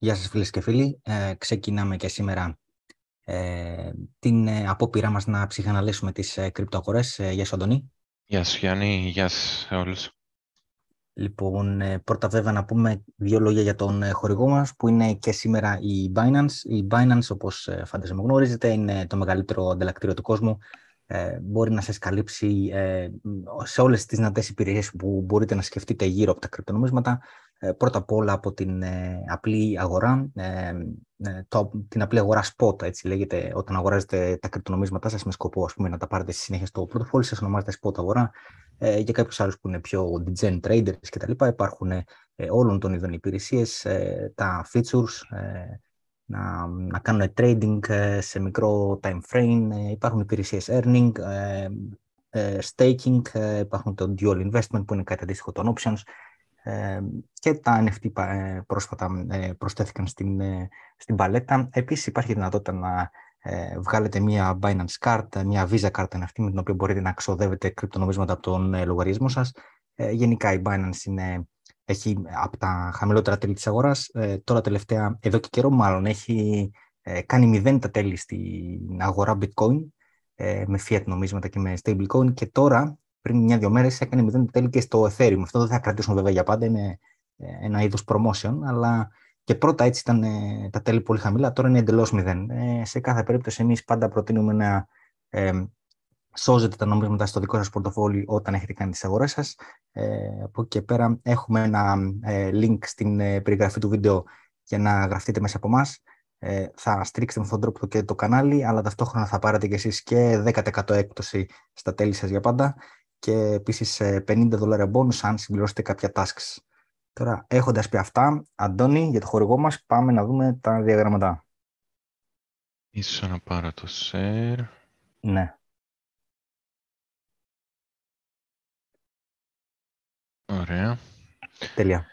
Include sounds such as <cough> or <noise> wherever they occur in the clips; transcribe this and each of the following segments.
Γεια σας φίλες και φίλοι. Ε, ξεκινάμε και σήμερα ε, την ε, απόπειρά μας να ψυχαναλύσουμε τις ε, κρυπτοαγορές. Ε, γεια σου Αντωνή. Γεια σου Γιάννη, γεια σας όλους. Λοιπόν, ε, πρώτα βέβαια να πούμε δύο λόγια για τον χορηγό μας που είναι και σήμερα η Binance. Η Binance όπως φαντάζομαι γνωρίζετε είναι το μεγαλύτερο ανταλλακτήριο του κόσμου. μπορεί να σας καλύψει σε όλες τις δυνατές υπηρεσίες που μπορείτε να σκεφτείτε γύρω από τα κρυπτονομίσματα ε, πρώτα απ' όλα από την ε, απλή αγορά, ε, το, την απλή αγορά spot, έτσι λέγεται, όταν αγοράζετε τα κρυπτονομίσματά σας με σκοπό ας πούμε, να τα πάρετε στη συνέχεια στο πρωτοφόλι σας, ονομάζεται spot αγορά. για κάποιους άλλους που είναι πιο degen traders κτλ. Υπάρχουν όλων των ειδών υπηρεσίες, τα features, να, να κάνουν trading σε μικρό time frame, υπάρχουν υπηρεσίες earning, staking, υπάρχουν το dual investment που είναι κάτι αντίστοιχο των options, και τα NFT ε, πρόσφατα ε, προσθέθηκαν στην, ε, στην παλέτα. Επίσης υπάρχει δυνατότητα να βγάλετε μια Binance Card, μια Visa Card NFT με την οποία μπορείτε να ξοδεύετε κρυπτονομίσματα από τον λογαριασμό σας. Γενικά η Binance είναι, έχει από τα χαμηλότερα τέλη της αγοράς. Τώρα τελευταία, εδώ και καιρό μάλλον, έχει κάνει μηδέν τα τέλη στην αγορά Bitcoin με fiat νομίσματα και με stablecoin και τώρα πριν μια-δυο μέρες έκανε μηδέν τέλη και στο Ethereum. Αυτό δεν θα κρατήσουν βέβαια για πάντα, είναι ε, ένα είδος promotion, αλλά και πρώτα έτσι ήταν ε, τα τέλη πολύ χαμηλά, τώρα είναι εντελώς μηδέν. Ε, σε κάθε περίπτωση, εμείς πάντα προτείνουμε να ε, σώζετε τα νομίσματα στο δικό σας πορτοφόλι όταν έχετε κάνει τις αγορές σας. Ε, από εκεί και πέρα έχουμε ένα ε, link στην περιγραφή του βίντεο για να γραφτείτε μέσα από εμάς. Ε, θα στρίξετε με αυτόν τον τρόπο και το κανάλι, αλλά ταυτόχρονα θα πάρετε κι εσείς και 10% έκπτωση στα τέλη σας για πάντα και επίσης 50 δολάρια bonus αν συμπληρώσετε κάποια tasks. Τώρα, έχοντας πει αυτά, Αντώνη, για το χορηγό μας, πάμε να δούμε τα διαγραμματά. Ίσως να πάρω το share. Ναι. Ωραία. Τέλεια.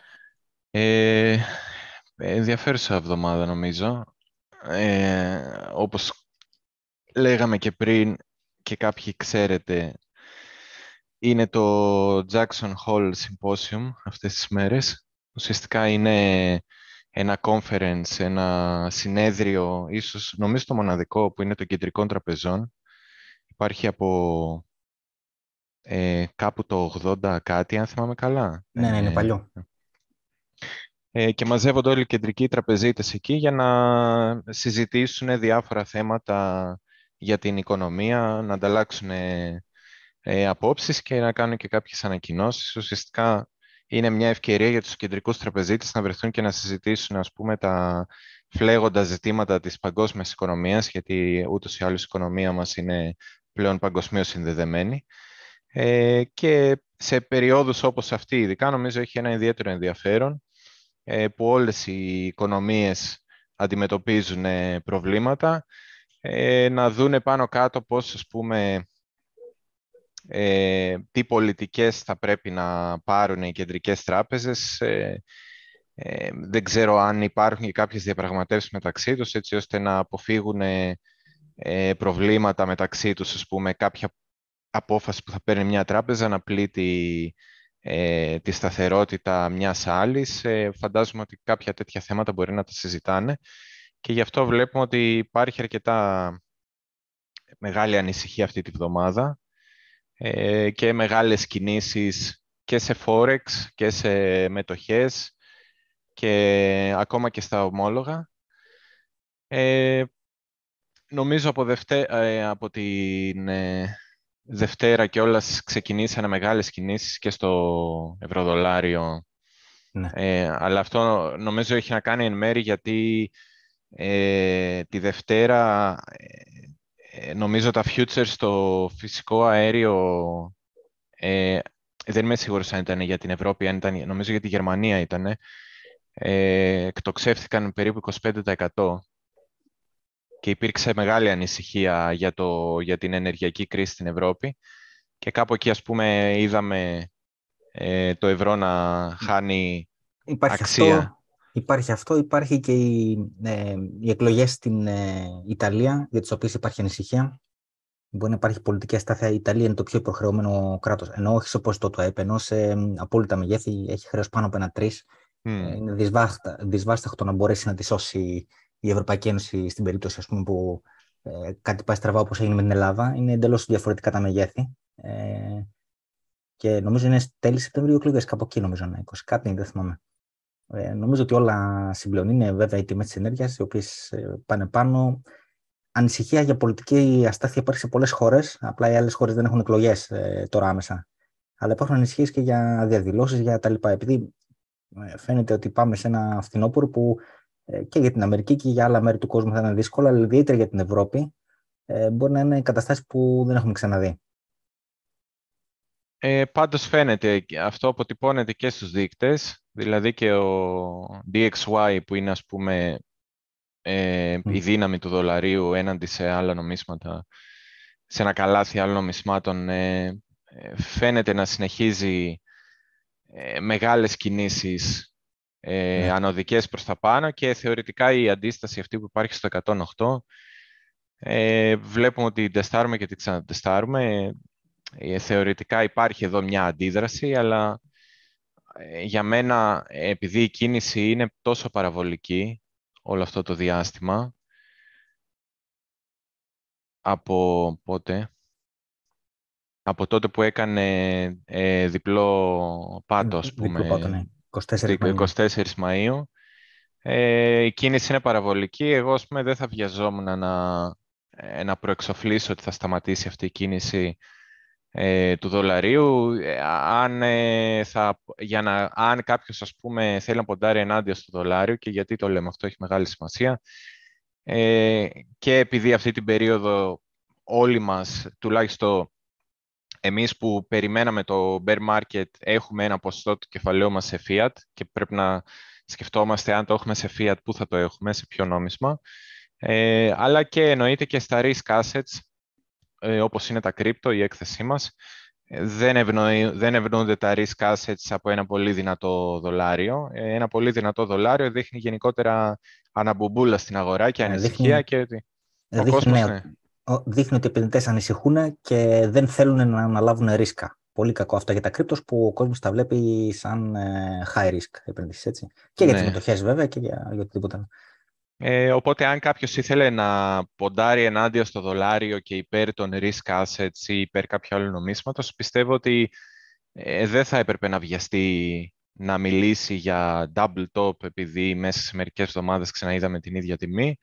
Ε, ενδιαφέρουσα εβδομάδα νομίζω. Ε, όπως λέγαμε και πριν και κάποιοι ξέρετε, είναι το Jackson Hole Symposium αυτές τις μέρες. Ουσιαστικά είναι ένα conference, ένα συνέδριο, ίσως νομίζω το μοναδικό που είναι των κεντρικών τραπεζών. Υπάρχει από ε, κάπου το 80 κάτι, αν θυμάμαι καλά. Ναι, ναι, είναι ε, παλιό. Ε, και μαζεύονται όλοι οι κεντρικοί τραπεζίτες εκεί για να συζητήσουν διάφορα θέματα για την οικονομία, να ανταλλάξουν ε, απόψεις και να κάνουν και κάποιες ανακοινώσεις. Ουσιαστικά είναι μια ευκαιρία για τους κεντρικούς τραπεζίτες να βρεθούν και να συζητήσουν ας πούμε, τα φλέγοντα ζητήματα της παγκόσμιας οικονομίας, γιατί ούτως ή άλλως η οικονομία μας είναι πλέον παγκοσμίως συνδεδεμένη. Ε, και σε περιόδους όπως αυτή, ειδικά νομίζω έχει ένα ιδιαίτερο ενδιαφέρον, ε, που όλες οι οικονομίες αντιμετωπίζουν ε, προβλήματα, ε, να δούνε πάνω κάτω πώς, ας πούμε, ε, τι πολιτικές θα πρέπει να πάρουν οι κεντρικές τράπεζες. Ε, ε, δεν ξέρω αν υπάρχουν και κάποιες διαπραγματεύσεις μεταξύ τους, έτσι ώστε να αποφύγουν ε, προβλήματα μεταξύ τους, ας πούμε, κάποια απόφαση που θα παίρνει μια τράπεζα να πλήττει ε, τη σταθερότητα μιας άλλης. Ε, φαντάζομαι ότι κάποια τέτοια θέματα μπορεί να τα συζητάνε και γι' αυτό βλέπουμε ότι υπάρχει αρκετά μεγάλη ανησυχία αυτή τη βδομάδα ε, και μεγάλες κινήσεις και σε Forex και σε μετοχές και ακόμα και στα ομόλογα. Ε, νομίζω από, ε, από την ε, Δευτέρα και όλα ξεκινήσανε μεγάλες κινήσεις και στο ευρωδολάριο. Ναι. Ε, αλλά αυτό νομίζω έχει να κάνει εν μέρη γιατί τη Δευτέρα ε, νομίζω τα futures στο φυσικό αέριο ε, δεν είμαι σίγουρος αν ήταν για την Ευρώπη, αν ήταν, νομίζω για τη Γερμανία ήταν, ε, εκτοξεύθηκαν περίπου 25% και υπήρξε μεγάλη ανησυχία για, το, για την ενεργειακή κρίση στην Ευρώπη. Και κάπου εκεί ας πούμε είδαμε ε, το ευρώ να χάνει Υπάρχει αξία. Υπάρχει αυτό, υπάρχει και οι, ε, οι εκλογές στην ε, Ιταλία, για τις οποίες υπάρχει ανησυχία. Μπορεί να υπάρχει πολιτική αστάθεια. Η Ιταλία είναι το πιο υποχρεωμένο κράτος, ενώ όχι σε ποσοστό του ΑΕΠ, ενώ σε απόλυτα μεγέθη έχει χρέος πάνω από ένα τρεις Είναι δυσβάσταχτο να μπορέσει να τη σώσει η Ευρωπαϊκή Ένωση στην περίπτωση ας πούμε, που ε, κάτι πάει στραβά όπως έγινε με την Ελλάδα. Είναι εντελώς διαφορετικά τα μεγέθη. Ε, και νομίζω είναι τέλη Σεπτεμβρίου εκλογές, κάπου εκεί νομίζω, ναι, 20 κάτι, δεν θυμάμαι. Ε, νομίζω ότι όλα συμπληρώνουν. Είναι βέβαια οι τιμές της ενέργειας, οι οποίες ε, πάνε πάνω. Ανησυχία για πολιτική αστάθεια υπάρχει σε πολλές χώρες. Απλά οι άλλες χώρες δεν έχουν εκλογές ε, τώρα άμεσα. Αλλά υπάρχουν ανησυχίες και για διαδηλώσεις, για τα λοιπά. Επειδή ε, φαίνεται ότι πάμε σε ένα φθινόπωρο που ε, και για την Αμερική και για άλλα μέρη του κόσμου θα είναι δύσκολο, αλλά ιδιαίτερα για την Ευρώπη ε, μπορεί να είναι καταστάσεις που δεν έχουμε ξαναδεί. Ε, πάντως φαίνεται, αυτό αποτυπώνεται και στους δείκτες, δηλαδή και ο DXY που είναι ας πούμε ε, η δύναμη του δολαρίου έναντι σε άλλα νομίσματα, σε ένα καλάθι άλλων νομισμάτων, ε, ε φαίνεται να συνεχίζει ε, μεγάλες κινήσεις ε, ναι. ανωδικές προς τα πάνω και θεωρητικά η αντίσταση αυτή που υπάρχει στο 108 ε, βλέπουμε ότι τεστάρουμε και τη ξανατεστάρουμε. Ε, θεωρητικά υπάρχει εδώ μια αντίδραση, αλλά ε, για μένα, επειδή η κίνηση είναι τόσο παραβολική όλο αυτό το διάστημα, από πότε, από τότε που έκανε ε, διπλό πάτο, ας πούμε, διπλό πάτο, ναι. 24 Μαΐου. 24 Μαΐου. Ε, η κίνηση είναι παραβολική. Εγώ, ας πούμε, δεν θα βιαζόμουν να, να προεξοφλήσω ότι θα σταματήσει αυτή η κίνηση ε, του δολαρίου. Ε, αν, ε, θα, για να, αν κάποιος ας πούμε, θέλει να ποντάρει ενάντια στο δολάριο και γιατί το λέμε αυτό έχει μεγάλη σημασία ε, και επειδή αυτή την περίοδο όλοι μας, τουλάχιστον εμείς που περιμέναμε το bear market, έχουμε ένα ποσοστό του κεφαλαίου μας σε fiat και πρέπει να σκεφτόμαστε αν το έχουμε σε fiat, πού θα το έχουμε, σε ποιο νόμισμα. Ε, αλλά και εννοείται και στα risk assets, ε, όπως είναι τα crypto, η έκθεσή μας, ε, δεν, ευνοεί, δεν ευνοούνται τα risk assets από ένα πολύ δυνατό δολάριο. Ε, ένα πολύ δυνατό δολάριο δείχνει γενικότερα αναμπουμπούλα στην αγορά και ανησυχία. και ότι ο δείχνει, κόσμος, ναι. δείχνει ότι οι επενδυτές ανησυχούν και δεν θέλουν να αναλάβουν ρίσκα. Πολύ κακό αυτό για τα κρύπτος που ο κόσμος τα βλέπει σαν high risk επενδύσεις, έτσι. Και για ναι. τις μετοχές βέβαια και για, για οτιδήποτε. Ε, οπότε αν κάποιος ήθελε να ποντάρει ενάντια στο δολάριο και υπέρ των risk assets ή υπέρ κάποιου άλλου νομίσματος, πιστεύω ότι ε, δεν θα έπρεπε να βιαστεί να μιλήσει για double top επειδή μέσα σε μερικές εβδομάδες ξαναείδαμε την ίδια τιμή.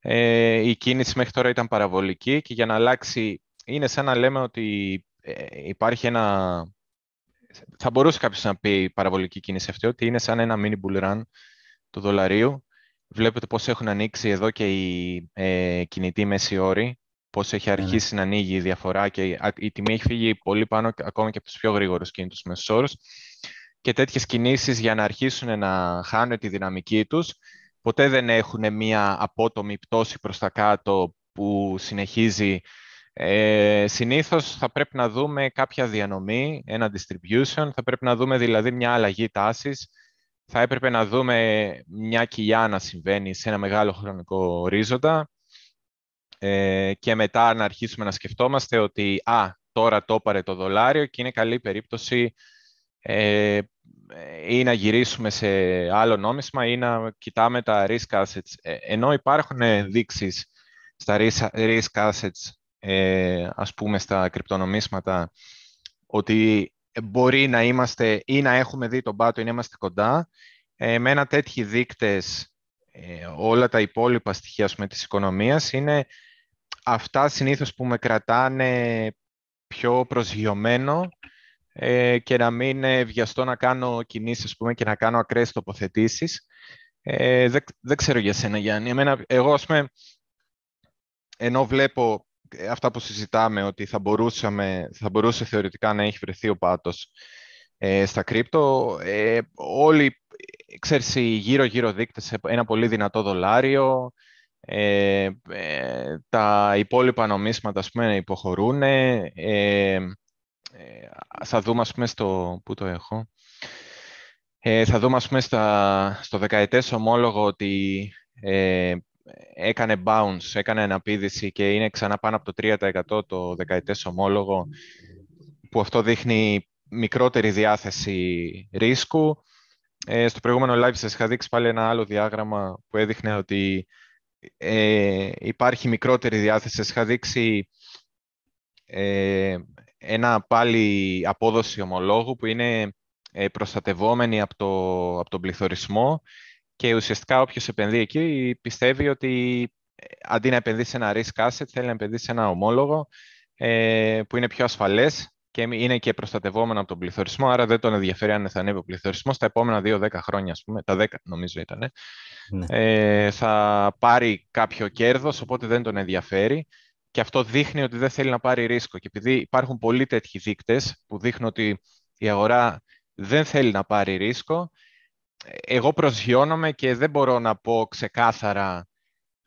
Ε, η κίνηση μέχρι τώρα ήταν παραβολική και για να αλλάξει είναι σαν να λέμε ότι ε, υπάρχει ένα... Θα μπορούσε κάποιος να πει παραβολική κίνηση αυτή, ότι είναι σαν ένα mini bull run του δολαρίου Βλέπετε πώς έχουν ανοίξει εδώ και οι ε, κινητοί μέση όροι, πώς έχει ναι, ναι. αρχίσει να ανοίγει η διαφορά και η, τιμή έχει φύγει πολύ πάνω ακόμα και από τους πιο γρήγορους κινητούς μέσους όρους. Και τέτοιες κινήσεις για να αρχίσουν να χάνουν τη δυναμική τους, ποτέ δεν έχουν μία απότομη πτώση προς τα κάτω που συνεχίζει. Ε, συνήθως θα πρέπει να δούμε κάποια διανομή, ένα distribution, θα πρέπει να δούμε δηλαδή μια αλλαγή τάσης, θα έπρεπε να δούμε μια κοιλιά να συμβαίνει σε ένα μεγάλο χρονικό ορίζοντα ε, και μετά να αρχίσουμε να σκεφτόμαστε ότι α, τώρα το έπαρε το δολάριο και είναι καλή περίπτωση ε, ή να γυρίσουμε σε άλλο νόμισμα ή να κοιτάμε τα risk assets. Ε, ενώ υπάρχουν δείξεις στα risk assets, ε, ας πούμε στα κρυπτονομίσματα, ότι μπορεί να είμαστε ή να έχουμε δει τον πάτο ή να είμαστε κοντά. Ε, με ένα τέτοιοι δείκτες, ε, όλα τα υπόλοιπα στοιχεία με της οικονομίας είναι αυτά συνήθως που με κρατάνε πιο προσγειωμένο ε, και να μην ε, βιαστώ να κάνω κινήσεις πούμε, και να κάνω ακραίες τοποθετήσεις. Ε, δεν, δεν ξέρω για σένα, Γιάννη. Εμένα, εγώ, ας πούμε, ενώ βλέπω αυτά που συζητάμε, ότι θα, μπορούσαμε, θα μπορούσε θεωρητικά να έχει βρεθεί ο πάτος ε, στα κρύπτο. Ε, όλοι, ξέρεις, οι γύρω-γύρω δείκτες, ένα πολύ δυνατό δολάριο, ε, ε, τα υπόλοιπα νομίσματα, ας πούμε, υποχωρούν. Ε, ε, θα δούμε, ας πούμε, στο... Πού το έχω; θα δούμε, ας πούμε, στα, στο δεκαετές ομόλογο ότι έκανε bounce, έκανε αναπήδηση και είναι ξανά πάνω από το 3% το δεκαετές ομόλογο, που αυτό δείχνει μικρότερη διάθεση ρίσκου. ε, στο προηγούμενο live σας είχα δείξει πάλι ένα άλλο διάγραμμα που έδειχνε ότι ε, υπάρχει μικρότερη διάθεση. Σας είχα δείξει ε, ένα πάλι απόδοση ομολόγου που είναι ε, προστατευόμενη από, το, από τον πληθωρισμό και ουσιαστικά όποιος επενδύει εκεί πιστεύει ότι ε, αντί να επενδύσει σε ένα risk asset θέλει να επενδύσει σε ένα ομόλογο ε, που είναι πιο ασφαλές και είναι και προστατευόμενο από τον πληθωρισμό, άρα δεν τον ενδιαφέρει αν θα ανέβει ο πληθωρισμός τα επόμενα 2-10 χρόνια, ας πούμε, τα 10 νομίζω ήταν, ναι. ε, θα πάρει κάποιο κέρδος, οπότε δεν τον ενδιαφέρει και αυτό δείχνει ότι δεν θέλει να πάρει ρίσκο. Και επειδή υπάρχουν πολλοί τέτοιοι δείκτες που δείχνουν ότι η αγορά δεν θέλει να πάρει ρίσκο, εγώ προσγειώνομαι και δεν μπορώ να πω ξεκάθαρα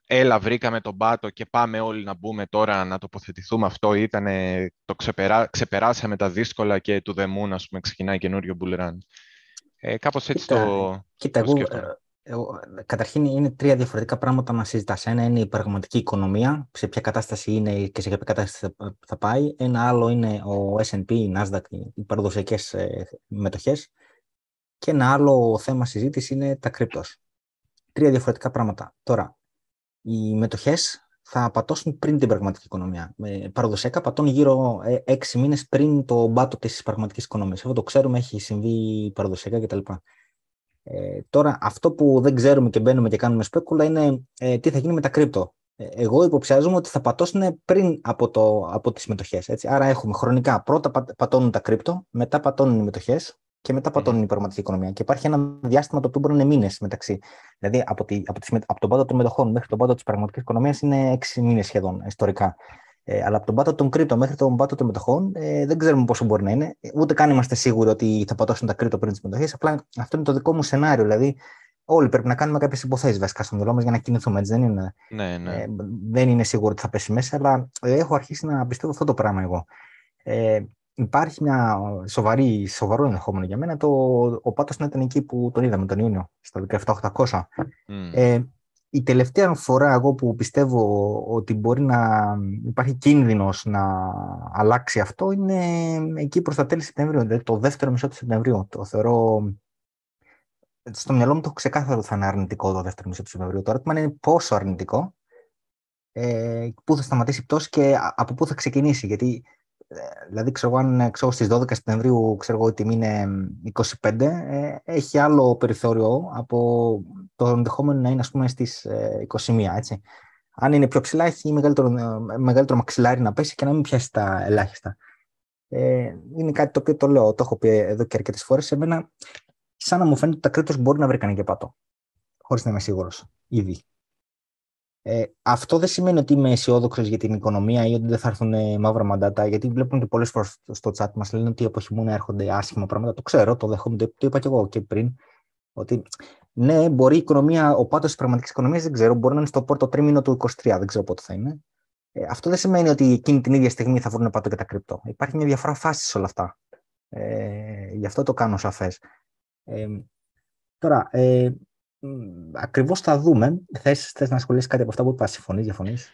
έλα βρήκαμε τον πάτο και πάμε όλοι να μπούμε τώρα να τοποθετηθούμε αυτό ήταν το ξεπερά, ξεπεράσαμε τα δύσκολα και του δεμούν ας πούμε ξεκινάει καινούριο bull run. Ε, κάπως έτσι κοίτα, το, κοίτα, εγώ, ε, καταρχήν είναι τρία διαφορετικά πράγματα να συζητάς. Ένα είναι η πραγματική οικονομία, σε ποια κατάσταση είναι και σε ποια κατάσταση θα, πάει. Ένα άλλο είναι ο S&P, η Nasdaq, οι παραδοσιακές ε, μετοχές. Και ένα άλλο θέμα συζήτηση είναι τα κρύπτος. Τρία διαφορετικά πράγματα. Τώρα, οι μετοχές θα πατώσουν πριν την πραγματική οικονομία. Ε, παραδοσιακά πατώνουν γύρω ε, έξι μήνες πριν το μπάτο της πραγματικής οικονομίας. Αυτό το ξέρουμε, έχει συμβεί παραδοσιακά κτλ. Ε, τώρα, αυτό που δεν ξέρουμε και μπαίνουμε και κάνουμε σπέκουλα είναι ε, τι θα γίνει με τα κρύπτο. Ε, εγώ υποψιάζομαι ότι θα πατώσουν πριν από, το, από τις μετοχές. Έτσι. Άρα έχουμε χρονικά πρώτα πατώνουν τα κρύπτο, μετά πατώνουν οι μετοχές και μετά πατώνουν η πραγματική οικονομία. Και υπάρχει ένα διάστημα το οποίο μπορεί να είναι μήνες μεταξύ. Δηλαδή από, τη, από, τις, από τον πάτο των μετοχών μέχρι τον πάτο της πραγματικής οικονομίας είναι έξι μήνες σχεδόν ιστορικά. Ε, αλλά από τον πάτο των κρήτων μέχρι τον πάτο των μετοχών ε, δεν ξέρουμε πόσο μπορεί να είναι. Ούτε καν είμαστε σίγουροι ότι θα πατώσουν τα κρήτο πριν τις μετοχές. Απλά αυτό είναι το δικό μου σενάριο. Δηλαδή, όλοι πρέπει να κάνουμε κάποιες υποθέσεις βασικά στο μυαλό μας για να κινηθούμε. Έτσι, δεν, είναι, ναι, ναι. Ε, δεν είναι σίγουρο ότι θα πέσει μέσα, αλλά ε, έχω αρχίσει να πιστεύω αυτό το πράγμα εγώ. Ε, υπάρχει μια σοβαρή, σοβαρό ενδεχόμενο για μένα. Το, ο Πάτος να ήταν εκεί που τον είδαμε τον Ιούνιο, στα 17.800. Mm. Ε, η τελευταία φορά εγώ που πιστεύω ότι μπορεί να υπάρχει κίνδυνος να αλλάξει αυτό είναι εκεί προς τα τέλη Σεπτεμβρίου, δηλαδή το δεύτερο μισό του Σεπτεμβρίου. Το θεωρώ... Στο μυαλό μου το έχω ξεκάθαρο ότι θα είναι αρνητικό το δεύτερο μισό του Σεπτεμβρίου. Το ερώτημα είναι πόσο αρνητικό, ε, πού θα σταματήσει η πτώση και από πού θα ξεκινήσει. Γιατί δηλαδή ξέρω αν ξέρω, στις 12 Σεπτεμβρίου ξέρω εγώ η τιμή είναι 25 ε, έχει άλλο περιθώριο από το ενδεχόμενο να είναι ας πούμε στις 21 ε, έτσι. Αν είναι πιο ψηλά έχει μεγαλύτερο, ε, μεγαλύτερο μαξιλάρι να πέσει και να μην πιάσει τα ελάχιστα. Ε, είναι κάτι το οποίο το λέω, το έχω πει εδώ και αρκετές φορές. Σε μένα σαν να μου φαίνεται ότι τα κρίτος μπορεί να βρει κανένα και πάτο. Χωρίς να είμαι σίγουρος ήδη. Ε, αυτό δεν σημαίνει ότι είμαι αισιόδοξος για την οικονομία ή ότι δεν θα έρθουν ε, μαύρα μαντάτα, γιατί βλέπουν και πολλές φορές στο chat μας λένε ότι από χειμώνα έρχονται άσχημα πράγματα. Το ξέρω, το δέχομαι, το, το είπα και εγώ και πριν. Ότι ναι, μπορεί η οικονομία, ο πάτος της πραγματικής οικονομίας δεν ξέρω, μπορεί να είναι στο πρώτο τρίμηνο του 23, δεν ξέρω πότε θα είναι. Ε, αυτό δεν σημαίνει ότι εκείνη την ίδια στιγμή θα βρουν πάτο και τα κρυπτό. Υπάρχει μια διαφορά φάσης σε όλα αυτά. Ε, γι' αυτό το κάνω σαφές. Ε, τώρα, ε, Ακριβώς θα δούμε. Θες, θες να ασχολήσει κάτι από αυτά που είπα, συμφωνείς, διαφωνείς;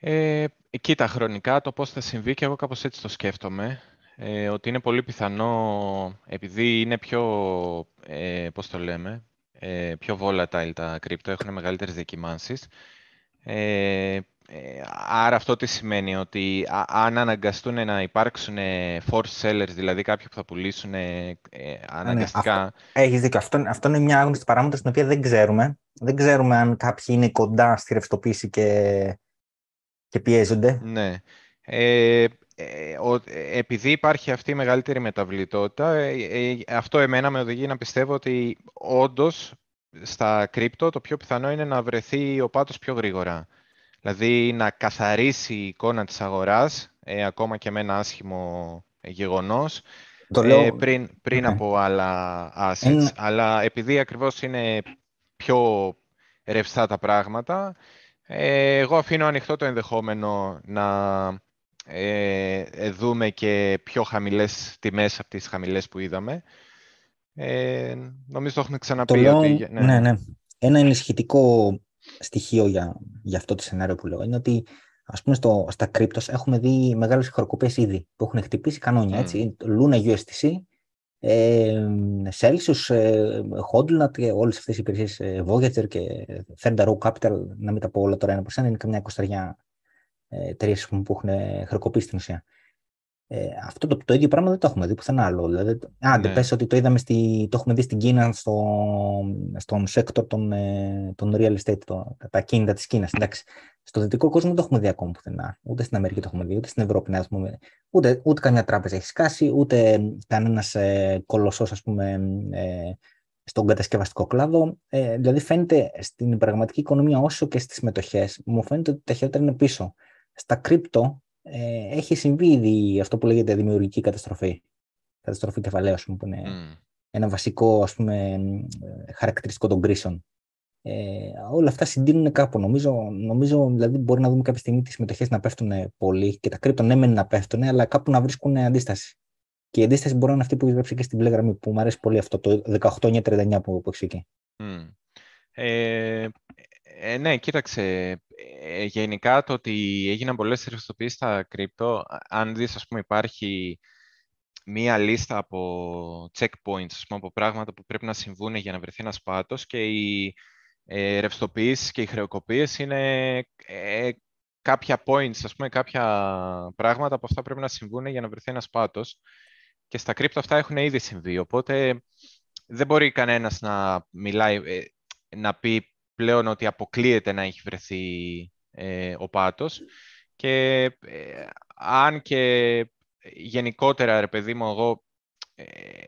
Ε, κοίτα, χρονικά το πώς θα συμβεί και εγώ κάπως έτσι το σκέφτομαι. Ε, ότι είναι πολύ πιθανό, επειδή είναι πιο, ε, πώς το λέμε, ε, πιο volatile τα κρύπτο, έχουν μεγαλύτερες διακυμάνσεις, ε, ε, άρα αυτό τι σημαίνει, ότι αν αναγκαστούν να υπάρξουν force sellers, δηλαδή κάποιοι που θα πουλήσουν ε, ε, ναι, αναγκαστικά... Ναι, Έχεις δίκιο. Αυτό, αυτό είναι μια άγνωστη παράμετρο στην οποία δεν ξέρουμε. Δεν ξέρουμε αν κάποιοι είναι κοντά στη ρευστοποίηση και, και πιέζονται. Ναι. Ε, επειδή υπάρχει αυτή η μεγαλύτερη μεταβλητότητα, αυτό εμένα με οδηγεί να πιστεύω ότι όντως στα κρύπτο το πιο πιθανό είναι να βρεθεί ο πάτος πιο γρήγορα. Δηλαδή να καθαρίσει η εικόνα της αγοράς, ε, ακόμα και με ένα άσχημο γεγονός, ε, πριν, πριν ναι. από άλλα assets. Αλλά επειδή ακριβώς είναι πιο ρευστά τα πράγματα, ε, εγώ αφήνω ανοιχτό το ενδεχόμενο να ε, δούμε και πιο χαμηλές τιμές από τις χαμηλές που είδαμε. Ε, νομίζω το έχουμε ξαναπεί. Το ότι, ναι. ναι, ναι. Ένα ενισχυτικό στοιχείο για, για αυτό το σενάριο που λέω είναι ότι ας πούμε στο, στα κρύπτος έχουμε δει μεγάλες χροκοπές ήδη που έχουν χτυπήσει κανόνια, mm. έτσι. Luna USTC Ε, Celsius, ε, Hodlnut και όλες αυτές οι υπηρεσίες ε, Voyager και Third Row Capital, να μην τα πω όλα τώρα ένα προς ένα, είναι καμιά κοσταριά ε, εταιρείες που έχουν χρεοκοπήσει στην ουσία. Ε, αυτό το, το ίδιο πράγμα δεν το έχουμε δει πουθενά άλλο. Δηλαδή, α, ναι. πες ότι το, είδαμε στη, το έχουμε δει στην Κίνα στο, στον sector των, ε, των real estate, το, τα κίνητα της Κίνας. Εντάξει. Στο δυτικό κόσμο δεν το έχουμε δει ακόμα πουθενά. Ούτε στην Αμερική το έχουμε δει, ούτε στην Ευρώπη. Ναι, πούμε. Ούτε, ούτε καμιά τράπεζα έχει σκάσει, ούτε κανένας ε, κολοσσός, ας πούμε, ε, στον κατασκευαστικό κλάδο. Ε, δηλαδή, φαίνεται στην πραγματική οικονομία, όσο και στις μετοχές, μου φαίνεται ότι τα χειρότερα είναι πίσω. Στα κρύπτο, ε, έχει συμβεί ήδη αυτό που λέγεται δημιουργική καταστροφή. Καταστροφή κεφαλαίου, πούμε, που είναι ένα βασικό ας πούμε, χαρακτηριστικό των κρίσεων. Ε, όλα αυτά συντείνουν κάπου. Νομίζω, νομίζω δηλαδή μπορεί να δούμε κάποια στιγμή τις μετοχέ να πέφτουν πολύ και τα κρύπτο ναι, να πέφτουν, αλλά κάπου να βρίσκουν αντίσταση. Και η αντίσταση μπορεί να είναι αυτή που έγραψε και στην μπλε γραμμή, που μου αρέσει πολύ αυτό το 18-39 που, που έχει εκεί. Mm. Ε, ε, ναι, κοίταξε. Ε, γενικά το ότι έγιναν πολλές ρευστοποιήσεις στα κρύπτο, αν δεις, ας πούμε, υπάρχει μία λίστα από checkpoints, ας πούμε, από πράγματα που πρέπει να συμβούν για να βρεθεί ένας πάτος και οι ε, ρευστοποιήσεις και οι χρεοκοπίες είναι ε, κάποια points, ας πούμε, κάποια πράγματα από αυτά πρέπει να συμβούν για να βρεθεί ένας πάτος. Και στα κρύπτο αυτά έχουν ήδη συμβεί, οπότε δεν μπορεί κανένας να μιλάει, ε, να πει πλέον ότι αποκλείεται να έχει βρεθεί ε, ο πάτος. Και ε, αν και γενικότερα, ρε παιδί μου, εγώ ε,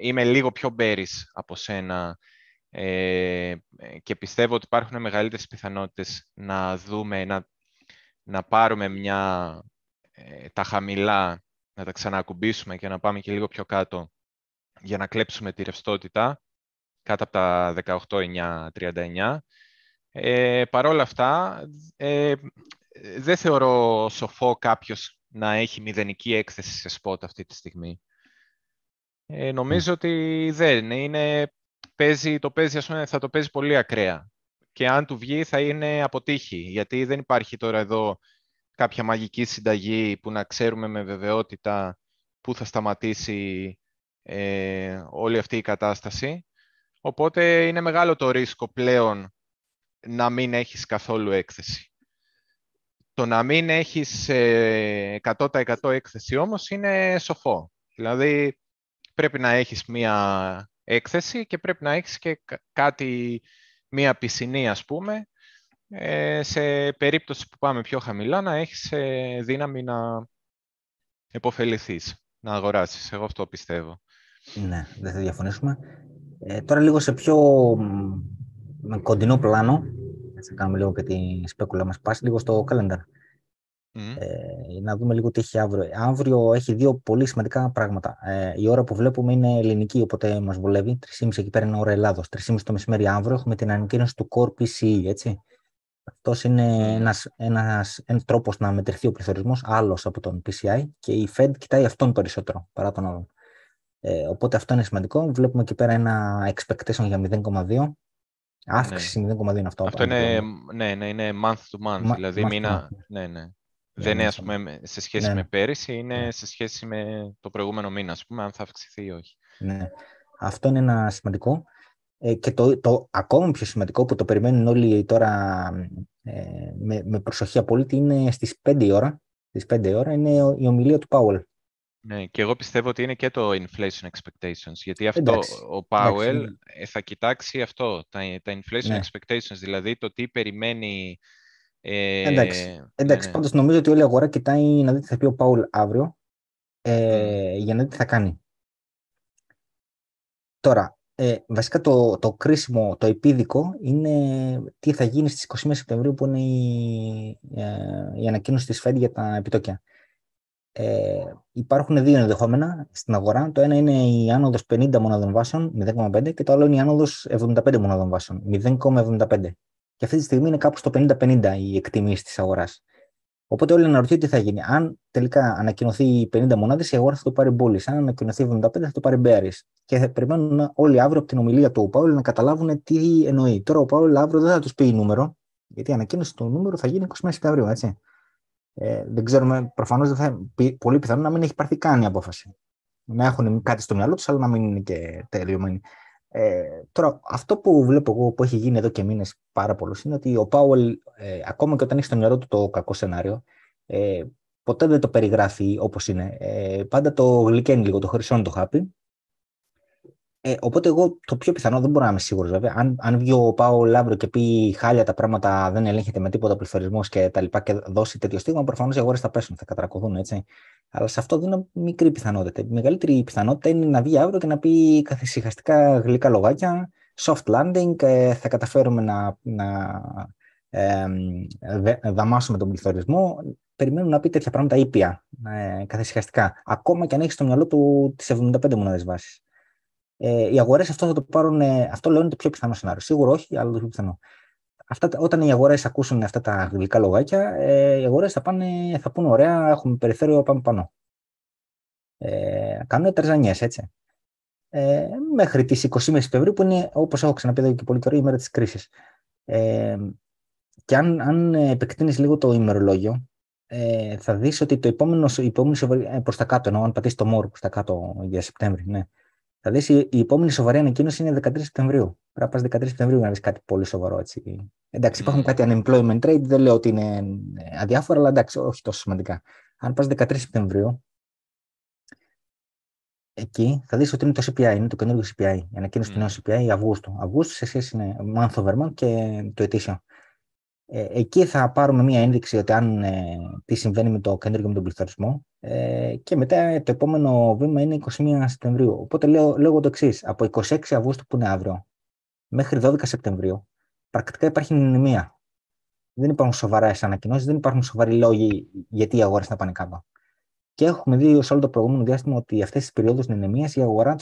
είμαι λίγο πιο μπέρις από σένα και πιστεύω ότι υπάρχουν μεγαλύτερες πιθανότητες να δούμε, να, να πάρουμε μια, τα χαμηλά, να τα ξανακουμπήσουμε και να πάμε και λίγο πιο κάτω για να κλέψουμε τη ρευστότητα κάτω από τα 18-9-39. Ε, Παρ' όλα αυτά, ε, δεν θεωρώ σοφό κάποιος να έχει μηδενική έκθεση σε spot αυτή τη στιγμή. Ε, νομίζω ότι δεν είναι. Παίζει, το παίζει, ας πούμε, θα το παίζει πολύ ακραία. Και αν του βγει θα είναι αποτύχει, γιατί δεν υπάρχει τώρα εδώ κάποια μαγική συνταγή που να ξέρουμε με βεβαιότητα πού θα σταματήσει ε, όλη αυτή η κατάσταση. Οπότε είναι μεγάλο το ρίσκο πλέον να μην έχεις καθόλου έκθεση. Το να μην έχεις 100% ε, έκθεση όμως είναι σοφό. Δηλαδή πρέπει να έχεις μία έκθεση και πρέπει να έχεις και κάτι, μία πισινή ας πούμε, ε, σε περίπτωση που πάμε πιο χαμηλά να έχεις ε, δύναμη να επωφεληθείς, να αγοράσεις. Εγώ αυτό πιστεύω. Ναι, δεν θα διαφωνήσουμε. Ε, τώρα λίγο σε πιο με κοντινό πλάνο, θα κάνουμε λίγο και τη σπέκουλα μας πάση, λίγο στο calendar. Ε, να δούμε λίγο τι έχει αύριο. Αύριο έχει δύο πολύ σημαντικά πράγματα. Ε, η ώρα που βλέπουμε είναι ελληνική, οπότε μας βολεύει. 3.30 εκεί πέρα είναι ώρα Ελλάδος. 3.30 το μεσημέρι αύριο έχουμε την ανακοίνωση του Core PCE, έτσι. Αυτός είναι ένας, ένας, ένας τρόπος να μετρηθεί ο πληθωρισμός, άλλος από τον PCI και η Fed κοιτάει αυτόν περισσότερο παρά τον άλλον. Ε, οπότε αυτό είναι σημαντικό. Βλέπουμε εκεί πέρα ένα expectation για 0,2. Αύξηση ναι. 0,2 είναι αυτό. Αυτό είναι, ναι, ναι, είναι month to month, Μα, δηλαδή μήνα. Ναι, ναι. Δεν είναι ας πούμε, σε σχέση ναι, με ναι. πέρυσι, είναι ναι. σε σχέση με το προηγούμενο μήνα, ας πούμε, αν θα αυξηθεί ή όχι. Ναι. Αυτό είναι ένα σημαντικό. Ε, και το, το ακόμα πιο σημαντικό που το περιμένουν όλοι τώρα ε, με, με προσοχή απόλυτη είναι στις 5 η ώρα. Στις 5 η ώρα είναι η ομιλία του Πάουελ ναι, και εγώ πιστεύω ότι είναι και το inflation expectations, γιατί αυτό ο Powell ε, θα κοιτάξει αυτό, τα, τα inflation ναι. expectations, δηλαδή το τι περιμένει... Ε, εντάξει, εντάξει ναι, ναι. πάντως νομίζω ότι όλη η αγορά κοιτάει να δει τι θα πει ο Powell αύριο, ε, για να δει τι θα κάνει. Τώρα, ε, βασικά το, το κρίσιμο, το επίδικο είναι τι θα γίνει στις 21 Σεπτεμβρίου που είναι η, ε, η ανακοίνωση της Fed για τα επιτόκια. Ε, υπάρχουν δύο ενδεχόμενα στην αγορά. Το ένα είναι η άνοδος 50 μονάδων βάσεων, 0,5, και το άλλο είναι η άνοδος 75 μονάδων βάσεων, 0,75. Και αυτή τη στιγμή είναι κάπου στο 50-50 η εκτιμήση της αγοράς. Οπότε όλοι αναρωτιούνται τι θα γίνει. Αν τελικά ανακοινωθεί 50 μονάδες, η αγορά θα το πάρει μπόλις. Αν ανακοινωθεί 75, θα το πάρει μπέρι. Και θα περιμένουν όλοι αύριο από την ομιλία του Πάουλ να καταλάβουν τι εννοεί. Τώρα ο Πάουλ αύριο δεν θα τους πει νούμερο, γιατί η ανακοίνωση του νούμερου θα γίνει 20 Σεπτεμβρίου, έτσι. Ε, δεν ξέρουμε, προφανώς δεν θα, πολύ πιθανό να μην έχει πάρθει καν η απόφαση. να έχουν κάτι στο μυαλό τους, αλλά να μην είναι και τελειωμένοι. Ε, τώρα, αυτό που βλέπω εγώ που έχει γίνει εδώ και μήνες πάρα πολλούς είναι ότι ο Πάουελ, ε, ακόμα και όταν έχει στο μυαλό του το κακό σενάριο, ε, ποτέ δεν το περιγράφει όπως είναι. Ε, πάντα το γλυκαίνει λίγο, το χρυσώνει το χάπι ε, οπότε εγώ το πιο πιθανό, δεν μπορώ να είμαι σίγουρος βέβαια, αν, αν βγει ο Πάουελ αύριο και πει χάλια τα πράγματα, δεν ελέγχεται με τίποτα πληθωρισμός και τα λοιπά και δώσει τέτοιο στίγμα, προφανώς οι αγορές θα πέσουν, θα κατρακυλήσουν έτσι. Αλλά σε αυτό δίνω μικρή πιθανότητα. Η μεγαλύτερη πιθανότητα είναι να βγει αύριο και να πει καθησυχαστικά γλυκά λογάκια, soft landing, ε, θα καταφέρουμε να, να ε, δαμάσουμε τον πληθωρισμό. Περιμένουν να πει τέτοια πράγματα ήπια, ε, καθησυχαστικά. Ακόμα και αν έχεις στο μυαλό του τις 75 μονάδες βάσης. Ε, οι αγορές αυτό θα το πάρουν, ε, αυτό λέω είναι το πιο πιθανό σενάριο. Σίγουρο όχι, αλλά το πιο πιθανό. Αυτά, όταν οι αγορές ακούσουν αυτά τα γλυκά λογάκια, ε, οι αγορές θα, πάνε, θα πούνε ωραία, έχουμε περιθώριο, πάμε πάνω. Ε, κάνουν τερζανιέ, έτσι. Ε, μέχρι τις 20 Σεπτεμβρίου, που είναι, όπως έχω ξαναπεί εδώ και πολύ καιρό, η μέρα της κρίσης. Ε, και αν, αν επεκτείνεις λίγο το ημερολόγιο, ε, θα δεις ότι το επόμενο, η επόμενη ε, προς τα κάτω, ενώ αν πατήσεις το μόρο προς τα κάτω για Σεπτέμβρη, ναι, θα δεις η, επόμενη σοβαρή ανακοίνωση είναι 13 Σεπτεμβρίου. Πρέπει να πας 13 Σεπτεμβρίου να δεις κάτι πολύ σοβαρό. Έτσι. Εντάξει, υπάρχουν κάτι unemployment rate, δεν λέω ότι είναι ε, αδιάφορα, αλλά εντάξει, όχι τόσο σημαντικά. Αν πας 13 Σεπτεμβρίου, εκεί θα δεις ότι είναι το CPI, είναι το καινούργιο CPI. Η ανακοίνωση mm. του νέου CPI Αυγούστου. Αυγούστου σε σχέση με month over month και το ετήσιο. Ε, εκεί θα πάρουμε μία ένδειξη ότι αν ε, τι συμβαίνει με το κέντρο και με τον πληθωρισμό. Ε, και μετά το επόμενο βήμα είναι 21 Σεπτεμβρίου. Οπότε λέω, λέω το εξής. Από 26 Αυγούστου που είναι αύριο μέχρι 12 Σεπτεμβρίου πρακτικά υπάρχει νημία. Δεν υπάρχουν σοβαρέ ανακοινώσεις, δεν υπάρχουν σοβαροί λόγοι γιατί οι αγορές θα πάνε κάτω. Και έχουμε δει σε όλο το προηγούμενο διάστημα ότι αυτές τις περιόδους νημία η αγορά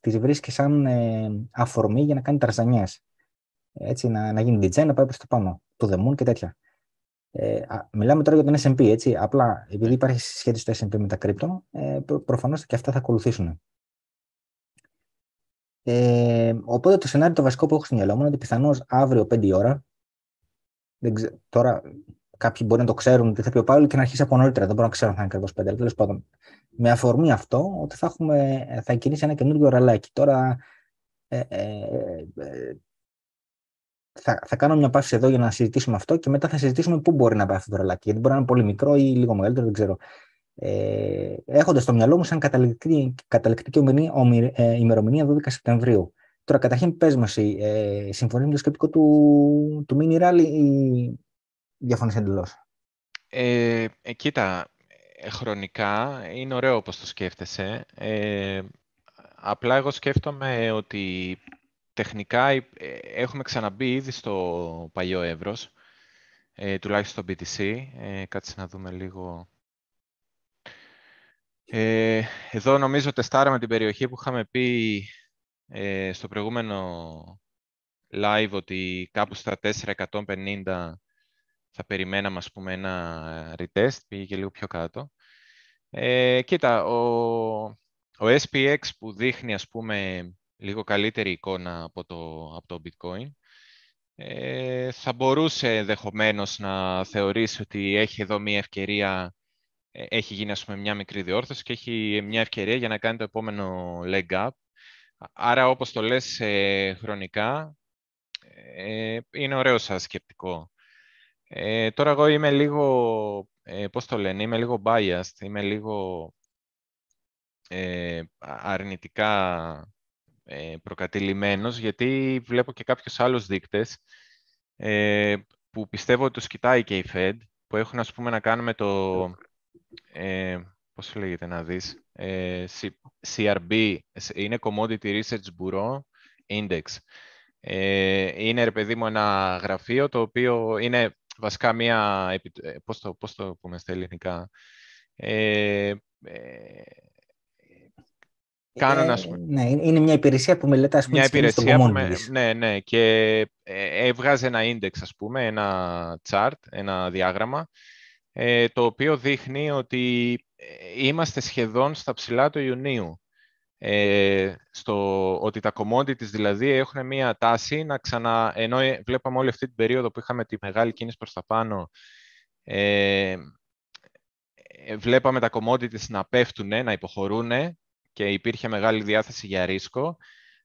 τις βρίσκει σαν ε, αφορμή για να κάνει τραζανιέ έτσι, να, να γίνει design, να πάει προς το πάνω, το δεμούν και τέτοια. Ε, μιλάμε τώρα για τον S&P, έτσι, απλά επειδή υπάρχει σχέση στο S&P με τα κρύπτο, ε, προ, προφανώς και αυτά θα ακολουθήσουν. Ε, οπότε το σενάριο το βασικό που έχω στο μυαλό μου είναι ότι πιθανώς αύριο 5 ώρα, δεν ξε, τώρα κάποιοι μπορεί να το ξέρουν τι θα πει ο Παύλος και να αρχίσει από νωρίτερα, δεν μπορώ να ξέρω αν θα είναι ακριβώς 5, αλλά τέλος πάντων. Με αφορμή αυτό, ότι θα, έχουμε, θα κινήσει ένα καινούργιο ραλάκι. Τώρα, ε, ε, ε θα, θα κάνω μια πάση εδώ για να συζητήσουμε αυτό και μετά θα συζητήσουμε πού μπορεί να πάει αυτό το ρολάκι. Γιατί μπορεί να είναι πολύ μικρό ή λίγο μεγαλύτερο, δεν ξέρω. Ε, Έχοντας στο μυαλό μου σαν καταληκτική, καταληκτική ε, ημερομηνία 12 Σεπτεμβρίου. Τώρα, καταρχήν, πες μας, ε, συμφωνεί με το σκεπτικό του, του Mini Rally ή διαφωνείς εντελώς; Ε, ε, κοίτα, ε, χρονικά είναι ωραίο όπως το σκέφτεσαι. Ε, απλά εγώ σκέφτομαι ότι τεχνικά ε, έχουμε ξαναμπεί ήδη στο παλιό εύρος, ε, τουλάχιστον στο BTC. Ε, κάτσε να δούμε λίγο. Ε, εδώ νομίζω τεστάραμε την περιοχή που είχαμε πει ε, στο προηγούμενο live ότι κάπου στα 450 θα περιμέναμε ας πούμε ένα retest, πήγε και λίγο πιο κάτω. Ε, κοίτα, ο, ο SPX που δείχνει ας πούμε λίγο καλύτερη εικόνα από το, από το bitcoin. Ε, θα μπορούσε ενδεχομένως να θεωρήσει ότι έχει εδώ μια ευκαιρία, ε, έχει γίνει ας πούμε μια μικρή διόρθωση και έχει μια ευκαιρία για να κάνει το επόμενο leg up. Άρα όπως το λες ε, χρονικά, ε, είναι ωραίο σαν σκεπτικό. Ε, τώρα εγώ είμαι λίγο, ε, πώς το λένε, είμαι λίγο biased, είμαι λίγο ε, αρνητικά ε, προκατηλημένος, γιατί βλέπω και κάποιους άλλους δείκτες ε, που πιστεύω ότι τους κοιτάει και η Fed, που έχουν ας πούμε να κάνουν με το, ε, πώς λέγεται να δεις, ε, CRB, είναι Commodity Research Bureau Index. Ε, είναι, ρε παιδί μου, ένα γραφείο το οποίο είναι βασικά μία, ε, πώς το, πώς το πούμε στα ελληνικά, ε, Κάνουν, ε, ναι, είναι μια υπηρεσία που μελετά ας πούμε, μια υπηρεσία που με, ναι, ναι, και ε, έβγαζε ένα index, ας πούμε, ένα chart, ένα διάγραμμα, ε, το οποίο δείχνει ότι είμαστε σχεδόν στα ψηλά του Ιουνίου. Ε, στο, ότι τα commodities δηλαδή έχουν μια τάση να ξανα... ενώ βλέπαμε όλη αυτή την περίοδο που είχαμε τη μεγάλη κίνηση προς τα πάνω ε, βλέπαμε τα commodities να πέφτουν, να υποχωρούν και υπήρχε μεγάλη διάθεση για ρίσκο.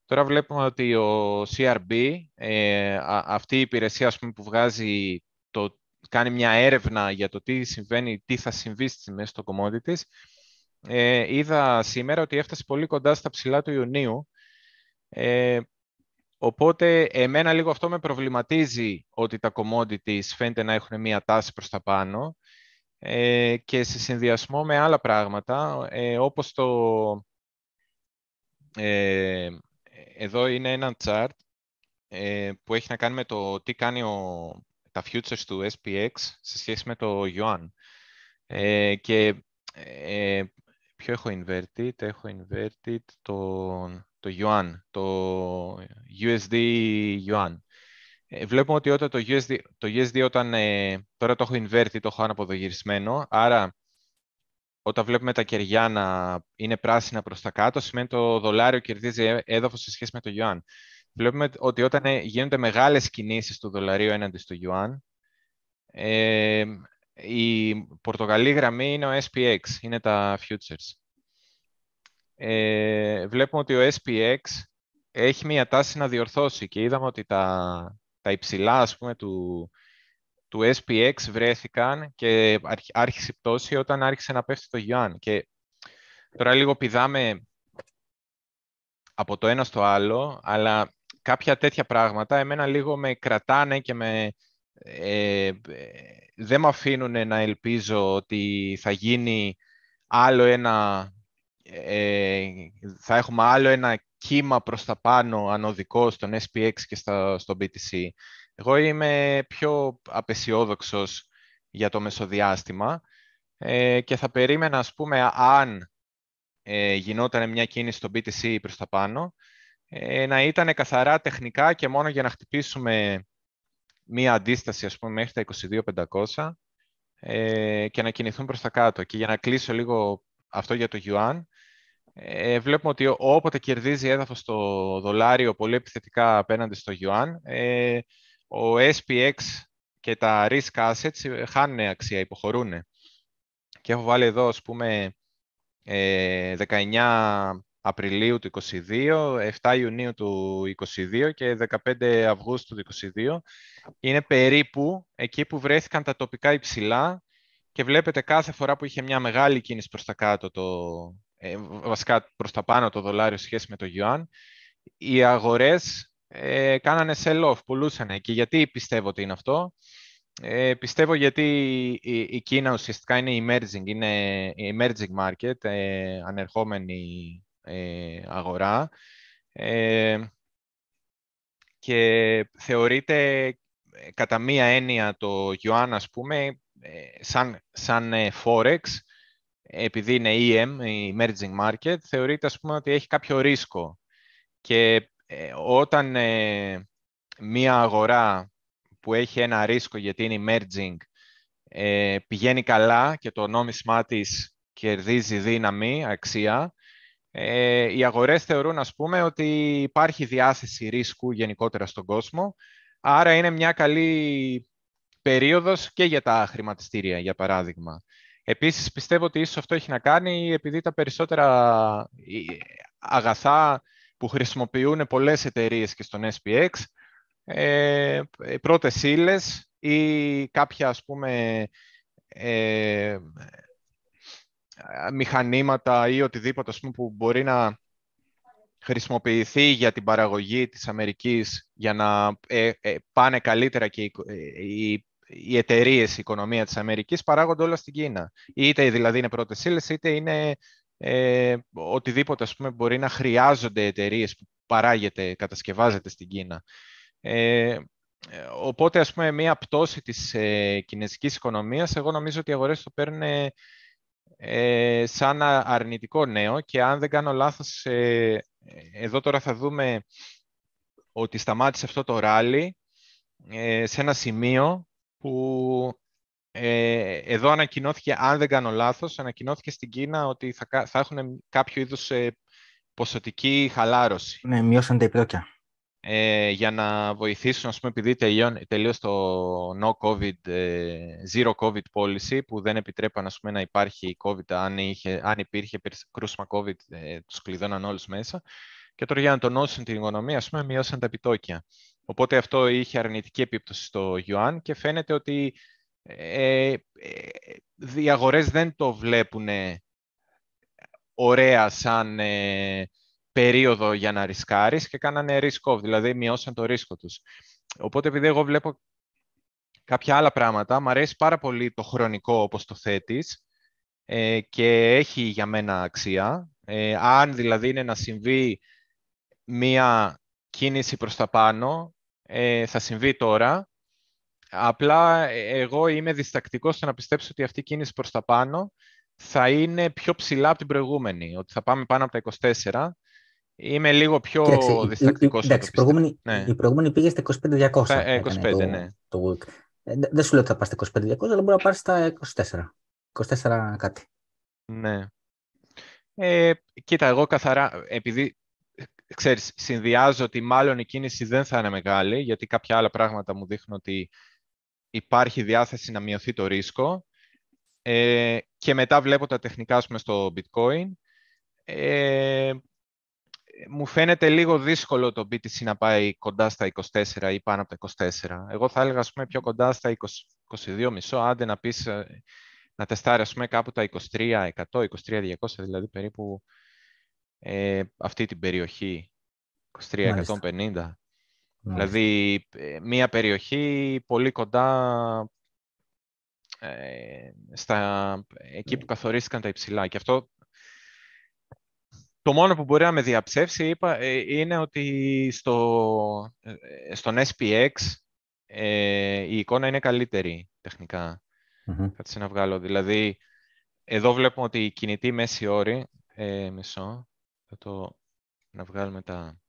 Τώρα βλέπουμε ότι ο CRB, ε, αυτή η υπηρεσία πούμε, που βγάζει το, κάνει μια έρευνα για το τι συμβαίνει, τι θα συμβεί στις τιμές των commodities, ε, είδα σήμερα ότι έφτασε πολύ κοντά στα ψηλά του Ιουνίου. Ε, οπότε, εμένα λίγο αυτό με προβληματίζει ότι τα commodities φαίνεται να έχουν μία τάση προς τα πάνω ε, και σε συνδυασμό με άλλα πράγματα, ε, όπως το... Ε, εδώ είναι ένα chart ε, που έχει να κάνει με το τι κάνει ο, τα futures του SPX σε σχέση με το yuan. Ε, και ε, ποιο έχω inverted, έχω inverted το, το yuan, το USD yuan. Ε, βλέπουμε ότι όταν το USD, το USD όταν, ε, τώρα το έχω inverted, το έχω αναποδογυρισμένο, άρα όταν βλέπουμε τα κεριά να είναι πράσινα προς τα κάτω, σημαίνει το δολάριο κερδίζει έδαφος σε σχέση με το yuan. Βλέπουμε ότι όταν ε, γίνονται μεγάλες κινήσεις του δολαρίου έναντι στο yuan, ε, η πορτογαλή γραμμή είναι ο SPX, είναι τα futures. Ε, βλέπουμε ότι ο SPX έχει μια τάση να διορθώσει και είδαμε ότι τα, τα υψηλά ας πούμε, του, του SPX βρέθηκαν και άρχισε η πτώση όταν άρχισε να πέφτει το yuan. Και τώρα λίγο πηδάμε από το ένα στο άλλο, αλλά κάποια τέτοια πράγματα εμένα λίγο με κρατάνε και με, ε, δεν με αφήνουν να ελπίζω ότι θα γίνει άλλο ένα, ε, θα έχουμε άλλο ένα κύμα προς τα πάνω ανωδικό στον SPX και στο, στο BTC. Εγώ είμαι πιο απεσιόδοξος για το μεσοδιάστημα ε, και θα περίμενα, ας πούμε, αν ε, γινόταν μια κίνηση στο BTC προς τα πάνω, ε, να ήταν καθαρά τεχνικά και μόνο για να χτυπήσουμε μία αντίσταση, ας πούμε, μέχρι τα 22.500 ε, και να κινηθούν προς τα κάτω. Και για να κλείσω λίγο αυτό για το Yuan, ε, βλέπουμε ότι όποτε κερδίζει έδαφος το δολάριο πολύ επιθετικά απέναντι στο Yuan, ε, ο SPX και τα risk assets χάνουν αξία, υποχωρούν. Και έχω βάλει εδώ, ας πούμε, 19 Απριλίου του 2022, 7 Ιουνίου του 2022 και 15 Αυγούστου του 2022. Είναι περίπου εκεί που βρέθηκαν τα τοπικά υψηλά και βλέπετε κάθε φορά που είχε μια μεγάλη κίνηση προς τα κάτω, το, ε, βασικά προς τα πάνω το δολάριο σχέση με το yuan, οι αγορές ε, κάνανε sell-off, πουλούσαν. Και γιατί πιστεύω ότι είναι αυτό. Ε, πιστεύω γιατί η, η Κίνα ουσιαστικά είναι emerging, είναι emerging market, ε, ανερχόμενη ε, αγορά ε, και θεωρείται ε, κατά μία έννοια το yuan, ας πούμε, σαν, σαν Forex, επειδή είναι EM, Emerging Market, θεωρείται, ας πούμε, ότι έχει κάποιο ρίσκο. Και όταν μία αγορά που έχει ένα ρίσκο γιατί είναι emerging πηγαίνει καλά και το νόμισμά της κερδίζει δύναμη, αξία, ε, οι αγορές θεωρούν, ας πούμε, ότι υπάρχει διάθεση ρίσκου γενικότερα στον κόσμο, άρα είναι μια καλή περίοδος και για τα χρηματιστήρια, για παράδειγμα. Επίσης, πιστεύω ότι ίσως αυτό έχει να κάνει επειδή τα περισσότερα αγαθά που χρησιμοποιούν πολλές εταιρείες και στον SPX, ε, πρώτες ύλες ή κάποια, ας πούμε, ε, μηχανήματα ή οτιδήποτε ας πούμε, που μπορεί να χρησιμοποιηθεί για την παραγωγή της Αμερικής για να ε, ε, πάνε καλύτερα και οι, οι, οι εταιρείες, η οικονομία της Αμερικής παράγονται όλα στην Κίνα. Είτε δηλαδή είναι πρώτες ύλες, είτε είναι ε, οτιδήποτε ας πούμε, μπορεί να χρειάζονται εταιρείες που παράγεται, κατασκευάζεται στην Κίνα. Ε, οπότε, ας πούμε, μία πτώση της ε, κινέζικης οικονομίας, εγώ νομίζω ότι οι αγορές το παίρνουν ε, σαν αρνητικό νέο και αν δεν κάνω λάθος, ε, εδώ τώρα θα δούμε ότι σταμάτησε αυτό το ράλι ε, σε ένα σημείο που ε, εδώ ανακοινώθηκε, αν δεν κάνω λάθος, ανακοινώθηκε στην Κίνα ότι θα, θα έχουν κάποιο είδους ποσοτική χαλάρωση. Ναι, μειώσαν τα επιτόκια. ε, για να βοηθήσουν, ας πούμε, επειδή τελείωσε το no COVID, ε, zero COVID policy, που δεν επιτρέπαν ας πούμε, να υπάρχει COVID, αν, είχε, αν υπήρχε κρούσμα COVID, ε, τους κλειδώναν όλους μέσα. Και τώρα για να τονώσουν την οικονομία, ας πούμε, μειώσαν τα επιτόκια. Οπότε αυτό είχε αρνητική επίπτωση στο yuan και φαίνεται ότι ε, ε, οι αγορές δεν το βλέπουν ωραία σαν ε, περίοδο για να ρισκάρεις και κάνανε risk off, δηλαδή μειώσαν το ρίσκο τους. Οπότε επειδή εγώ βλέπω κάποια άλλα πράγματα, μου αρέσει πάρα πολύ το χρονικό όπως το θέτεις ε, και έχει για μένα αξία. Ε, αν δηλαδή είναι να συμβεί μία κίνηση προς τα πάνω, ε, θα συμβεί τώρα. Απλά εγώ είμαι διστακτικός στο να πιστέψω ότι αυτή η κίνηση προς τα πάνω θα είναι πιο ψηλά από την προηγούμενη, ότι θα πάμε πάνω από τα 24 Είμαι λίγο πιο διστακτικός. Εντάξει, η προηγούμενη, ναι. η προηγούμενη πήγε στα 25-200. Ε, 25, το, ναι. Το ε, δεν σου λέω ότι θα πας στα 25-200, αλλά μπορεί να πάρεις στα 24. 24 κάτι. Ναι. Ε, κοίτα, εγώ καθαρά, επειδή ξέρεις, συνδυάζω ότι μάλλον η κίνηση δεν θα είναι μεγάλη, γιατί κάποια άλλα πράγματα μου δείχνουν ότι υπάρχει διάθεση να μειωθεί το ρίσκο. Ε, και μετά βλέπω τα τεχνικά, πούμε, στο bitcoin. Ε, μου φαίνεται λίγο δύσκολο το BTC να πάει κοντά στα 24 ή πάνω από τα 24. Εγώ θα έλεγα, ας πούμε, πιο κοντά στα 22 μισό, άντε να πεις, ε, να τεστάρει, ας πούμε, κάπου τα 23-100, 23-200, δηλαδή περίπου ε, αυτή την περιοχή, 23-150. Δηλαδή, ε, μία περιοχή πολύ κοντά ε, στα, εκεί που καθορίστηκαν τα υψηλά. Και αυτό το μόνο που μπορεί να με διαψεύσει είπα, ε, είναι ότι στο, ε, στον SPX ε, η εικόνα είναι καλύτερη τεχνικά. Mm-hmm. να βγάλω. Δηλαδή, εδώ βλέπουμε ότι η κινητή μέση όρη, ε, μισό, θα το να βγάλουμε τα...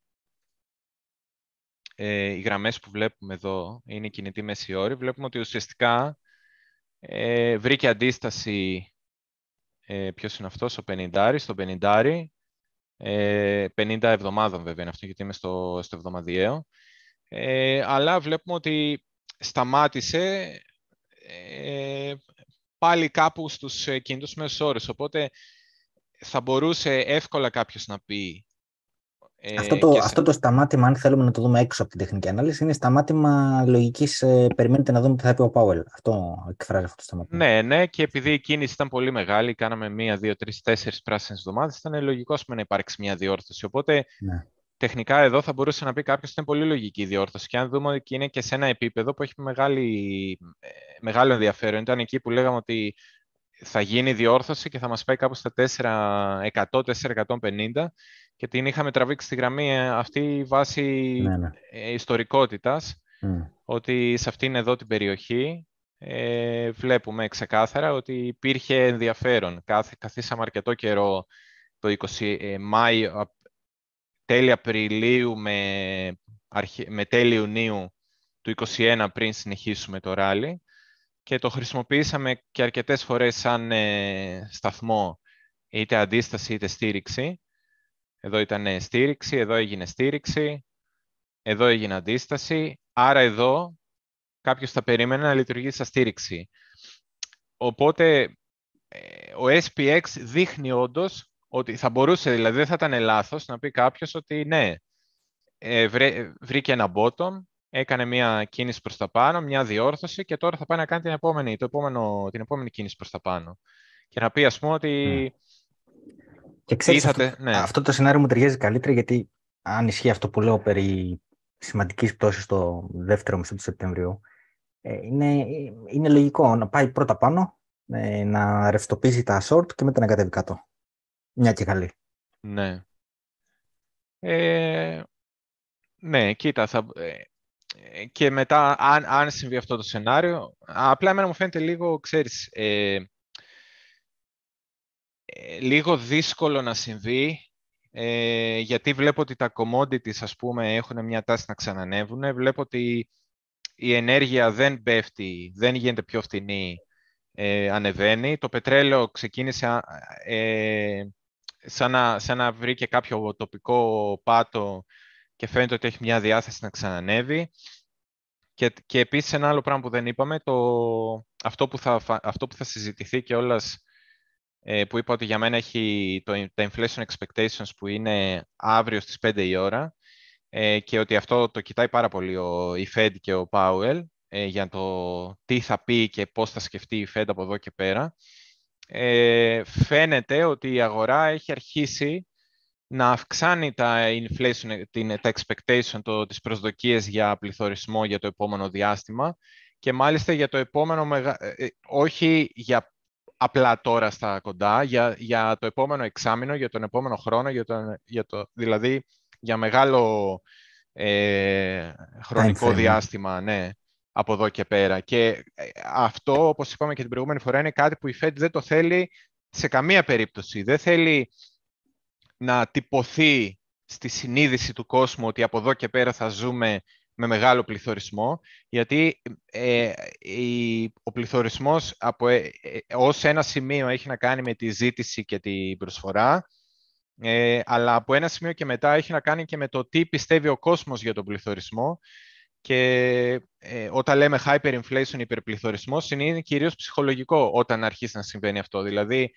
Ε, οι γραμμές που βλέπουμε εδώ είναι η κινητή μέση όρη. Βλέπουμε ότι ουσιαστικά ε, βρήκε αντίσταση, ε, ποιος είναι αυτός, ο 50, στο 50 50 ε, εβδομάδων βέβαια είναι αυτό, γιατί είμαι στο, στο εβδομαδιαίο. Ε, αλλά βλέπουμε ότι σταμάτησε ε, πάλι κάπου στους κινητούς μέσους όρους. Οπότε θα μπορούσε εύκολα κάποιος να πει ε, αυτό, το, αυτό το σταμάτημα, αν θέλουμε να το δούμε έξω από την τεχνική ανάλυση, είναι σταμάτημα λογικής. Ε, περιμένετε να δούμε τι θα πει ο Πάουελ. Αυτό εκφράζει αυτό το σταμάτημα. Ναι, ναι, και επειδή η κίνηση ήταν πολύ μεγάλη, κάναμε μία, δύο, τρεις, τέσσερις πράσινες εβδομάδες, ήταν λογικό να υπάρξει μια διόρθωση. Οπότε ναι. τεχνικά εδώ θα μπορούσε να πει κάποιος ότι είναι πολύ λογική η διόρθωση. Και αν δούμε ότι είναι και σε ένα επίπεδο που έχει μεγάλη, ε, μεγάλο ενδιαφέρον, ήταν εκεί που λέγαμε ότι θα γίνει διόρθωση και θα μας πάει κάπου στα 400-450 και την είχαμε τραβήξει στη γραμμή ε, αυτή βάση ναι, ναι. Ε, ιστορικότητας, ότι σε αυτήν εδώ την περιοχή ε, βλέπουμε ξεκάθαρα ότι υπήρχε ενδιαφέρον. Κάθε, καθίσαμε αρκετό καιρό το 20 ε, Μάιο, τέλη Απριλίου με, με τέλη Ιουνίου του 2021 πριν συνεχίσουμε το ράλι και το χρησιμοποιήσαμε και αρκετές φορές σαν σταθμό είτε αντίσταση είτε στήριξη εδώ ήταν στήριξη, εδώ έγινε στήριξη, εδώ έγινε αντίσταση. Άρα εδώ κάποιος θα περίμενε να λειτουργήσει σαν στήριξη. Οπότε ε, ο SPX δείχνει όντως ότι θα μπορούσε, δηλαδή δεν θα ήταν λάθος να πει κάποιος ότι ναι, ε, βρήκε ένα bottom, έκανε μια κίνηση προς τα πάνω, μια διόρθωση και τώρα θα πάει να κάνει την επόμενη, το επόμενο, την επόμενη κίνηση προς τα πάνω. Και να πει ας πούμε ότι και ξέρεις, αυτό, ναι. αυτό το σενάριο μου ταιριάζει καλύτερα γιατί αν ισχύει αυτό που λέω περί σημαντικής πτώσης στο δεύτερο μισό του Σεπτεμβρίου, ε, είναι, είναι λογικό να πάει πρώτα πάνω, ε, να ρευστοποιήσει τα short και μετά να κατέβει κάτω. Μια και καλή. Ναι. Ε, ναι, κοίτα, θα, ε, και μετά αν, αν συμβεί αυτό το σενάριο, απλά εμένα μου φαίνεται λίγο, ξέρεις, ε, ε, λίγο δύσκολο να συμβεί, ε, γιατί βλέπω ότι τα commodities, ας πούμε, έχουν μια τάση να ξανανεύουν. Βλέπω ότι η ενέργεια δεν πέφτει, δεν γίνεται πιο φθηνή, ε, ανεβαίνει. Το πετρέλαιο ξεκίνησε ε, σαν, να, σαν να βρήκε κάποιο τοπικό πάτο και φαίνεται ότι έχει μια διάθεση να ξανανεύει. Και, και επίσης ένα άλλο πράγμα που δεν είπαμε, το, αυτό, που θα, αυτό που θα συζητηθεί και όλας, ε, που είπα ότι για μένα έχει το, τα inflation expectations που είναι αύριο στις 5 η ώρα ε, και ότι αυτό το κοιτάει πάρα πολύ ο, η Fed και ο Powell ε, για το τι θα πει και πώς θα σκεφτεί η Fed από εδώ και πέρα. Ε, φαίνεται ότι η αγορά έχει αρχίσει να αυξάνει τα inflation, την, τα expectation, το, τις προσδοκίες για πληθωρισμό για το επόμενο διάστημα και μάλιστα για το επόμενο, ε, ε, όχι για απλά τώρα στα κοντά, για, για το επόμενο εξάμεινο, για τον επόμενο χρόνο, για το, για το, δηλαδή για μεγάλο ε, χρονικό διάστημα, ναι, από εδώ και πέρα. Και ε, αυτό, όπως είπαμε και την προηγούμενη φορά, είναι κάτι που η Fed δεν το θέλει σε καμία περίπτωση. Δεν θέλει να τυπωθεί στη συνείδηση του κόσμου ότι από εδώ και πέρα θα ζούμε με μεγάλο πληθωρισμό, γιατί ε, ο πληθωρισμός από, ε, ε, ως ένα σημείο έχει να κάνει με τη ζήτηση και την προσφορά, ε, αλλά από ένα σημείο και μετά έχει να κάνει και με το τι πιστεύει ο κόσμος για τον πληθωρισμό και ε, όταν λέμε hyperinflation, υπερπληθωρισμός, είναι κυρίως ψυχολογικό όταν αρχίσει να συμβαίνει αυτό. Δηλαδή,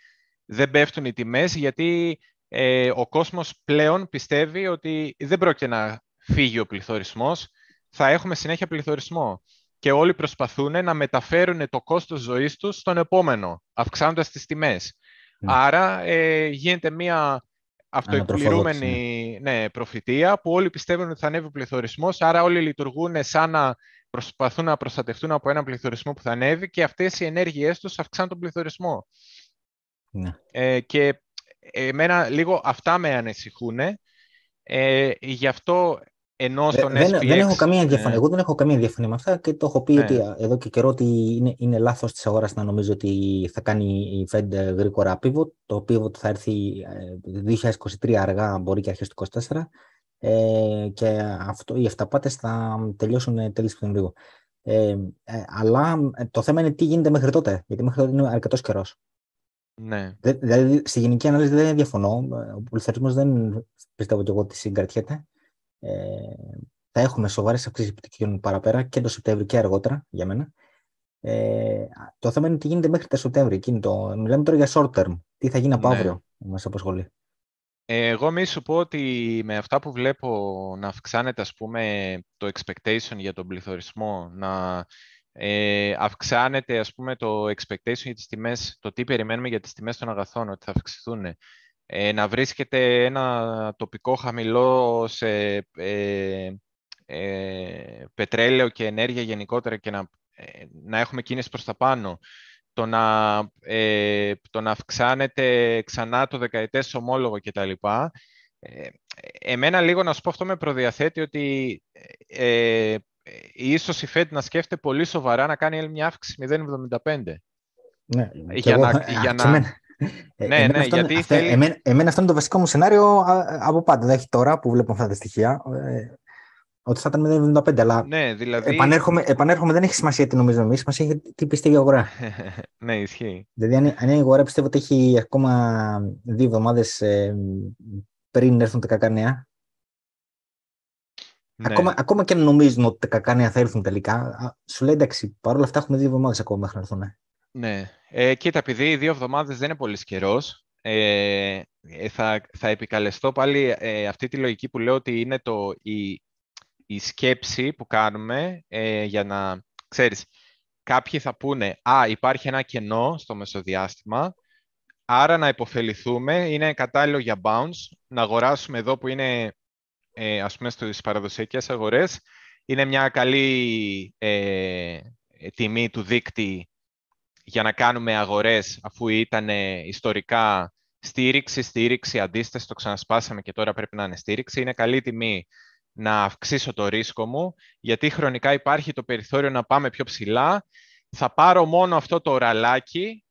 δεν πέφτουν οι τιμές γιατί ε, ο κόσμος πλέον πιστεύει ότι δεν πρόκειται να φύγει ο πληθωρισμός, θα έχουμε συνέχεια πληθωρισμό. Και όλοι προσπαθούν να μεταφέρουν το κόστος ζωής τους στον επόμενο, αυξάνοντας τις τιμές. Ναι. Άρα ε, γίνεται μια αυτοεκπληρούμενη ναι. προφητεία που όλοι πιστεύουν ότι θα ανέβει ο πληθωρισμός, άρα όλοι λειτουργούν σαν να προσπαθούν να προστατευτούν από έναν πληθωρισμό που θα ανέβει και αυτές οι ενέργειές τους αυξάνουν τον πληθωρισμό. Ναι. Ε, και εμένα λίγο αυτά με ανησυχούν. Ε, γι' αυτό ενώ στον δεν, SPX... Δεν έχω καμία διαφωνία. Εγώ δεν έχω καμία διαφωνία με αυτά και το έχω πει ναι. ότι εδώ και καιρό ότι είναι, είναι λάθος της αγοράς να νομίζω ότι θα κάνει η Fed γρήγορα pivot. Το pivot θα έρθει 2023 ε, αργά, μπορεί και αρχές του 2024. Ε, και αυτό, οι αυταπάτες θα τελειώσουν τέλη Σεπτεμβρίου. Ε, ε, αλλά το θέμα είναι τι γίνεται μέχρι τότε, γιατί μέχρι τότε είναι αρκετός καιρός. Ναι. Δηλαδή, στη γενική ανάλυση δεν διαφωνώ. Ο πληθωρισμό δεν πιστεύω και εγώ ότι συγκρατιέται. Ε, θα έχουμε σοβαρές αυξήσεις επιτυχιών παραπέρα και το Σεπτέμβριο και αργότερα για μένα. Ε, το θέμα είναι τι γίνεται μέχρι το Σεπτέμβριο. το, μιλάμε τώρα για short term. Τι θα γίνει από ναι. αύριο, μας απασχολεί. Εγώ μη σου πω ότι με αυτά που βλέπω να αυξάνεται ας πούμε το expectation για τον πληθωρισμό, να ε, αυξάνεται ας πούμε το expectation για τις τιμές, το τι περιμένουμε για τις τιμές των αγαθών, ότι θα αυξηθούν, ε, να βρίσκεται ένα τοπικό χαμηλό σε ε, ε, πετρέλαιο και ενέργεια γενικότερα και να, ε, να έχουμε κίνηση προς τα πάνω, το να, ε, το να αυξάνεται ξανά το δεκαετές ομόλογο κτλ. Ε, εμένα λίγο να σου πω αυτό με προδιαθέτει ότι ε, ίσως η Fed να σκέφτεται πολύ σοβαρά να κάνει μια αύξηση 0,75. Ναι, για να, για να, ε, ναι, ναι, αυτό, γιατί αυτό, θέλει... εμένα, εμένα, αυτό είναι το βασικό μου σενάριο από πάντα. Δεν έχει τώρα που βλέπω αυτά τα στοιχεία. Ε, ότι θα ήταν 0,75, αλλά ναι, δηλαδή... επανέρχομαι, επανέρχομαι, δεν έχει σημασία τι νομίζουμε εμεί, σημασία έχει τι πιστεύει η αγορά. <laughs> ναι, ισχύει. Δηλαδή, αν, αν η αγορά πιστεύω ότι έχει ακόμα δύο εβδομάδες ε, πριν έρθουν τα κακά νέα, ναι. Ακόμα, ακόμα και αν νομίζουν ότι τα κακά νέα θα έρθουν τελικά, σου λέει εντάξει, παρόλα αυτά έχουμε δύο εβδομάδες ακόμα μέχρι να έρθουν. Ναι. Ε, κοίτα, επειδή οι δύο εβδομάδες δεν είναι πολύς καιρός, ε, ε, θα, θα επικαλεστώ πάλι ε, αυτή τη λογική που λέω ότι είναι το, η, η σκέψη που κάνουμε ε, για να, ξέρεις, κάποιοι θα πούνε «Α, υπάρχει ένα κενό στο μεσοδιάστημα, άρα να υποφεληθούμε, είναι κατάλληλο για bounce, να αγοράσουμε εδώ που είναι, ε, ας πούμε, στις παραδοσιακές αγορές, είναι μια καλή ε, τιμή του δίκτυ για να κάνουμε αγορές αφού ήταν ιστορικά στήριξη, στήριξη, αντίσταση, το ξανασπάσαμε και τώρα πρέπει να είναι στήριξη. Είναι καλή τιμή να αυξήσω το ρίσκο μου, γιατί χρονικά υπάρχει το περιθώριο να πάμε πιο ψηλά. Θα πάρω μόνο αυτό το ραλάκι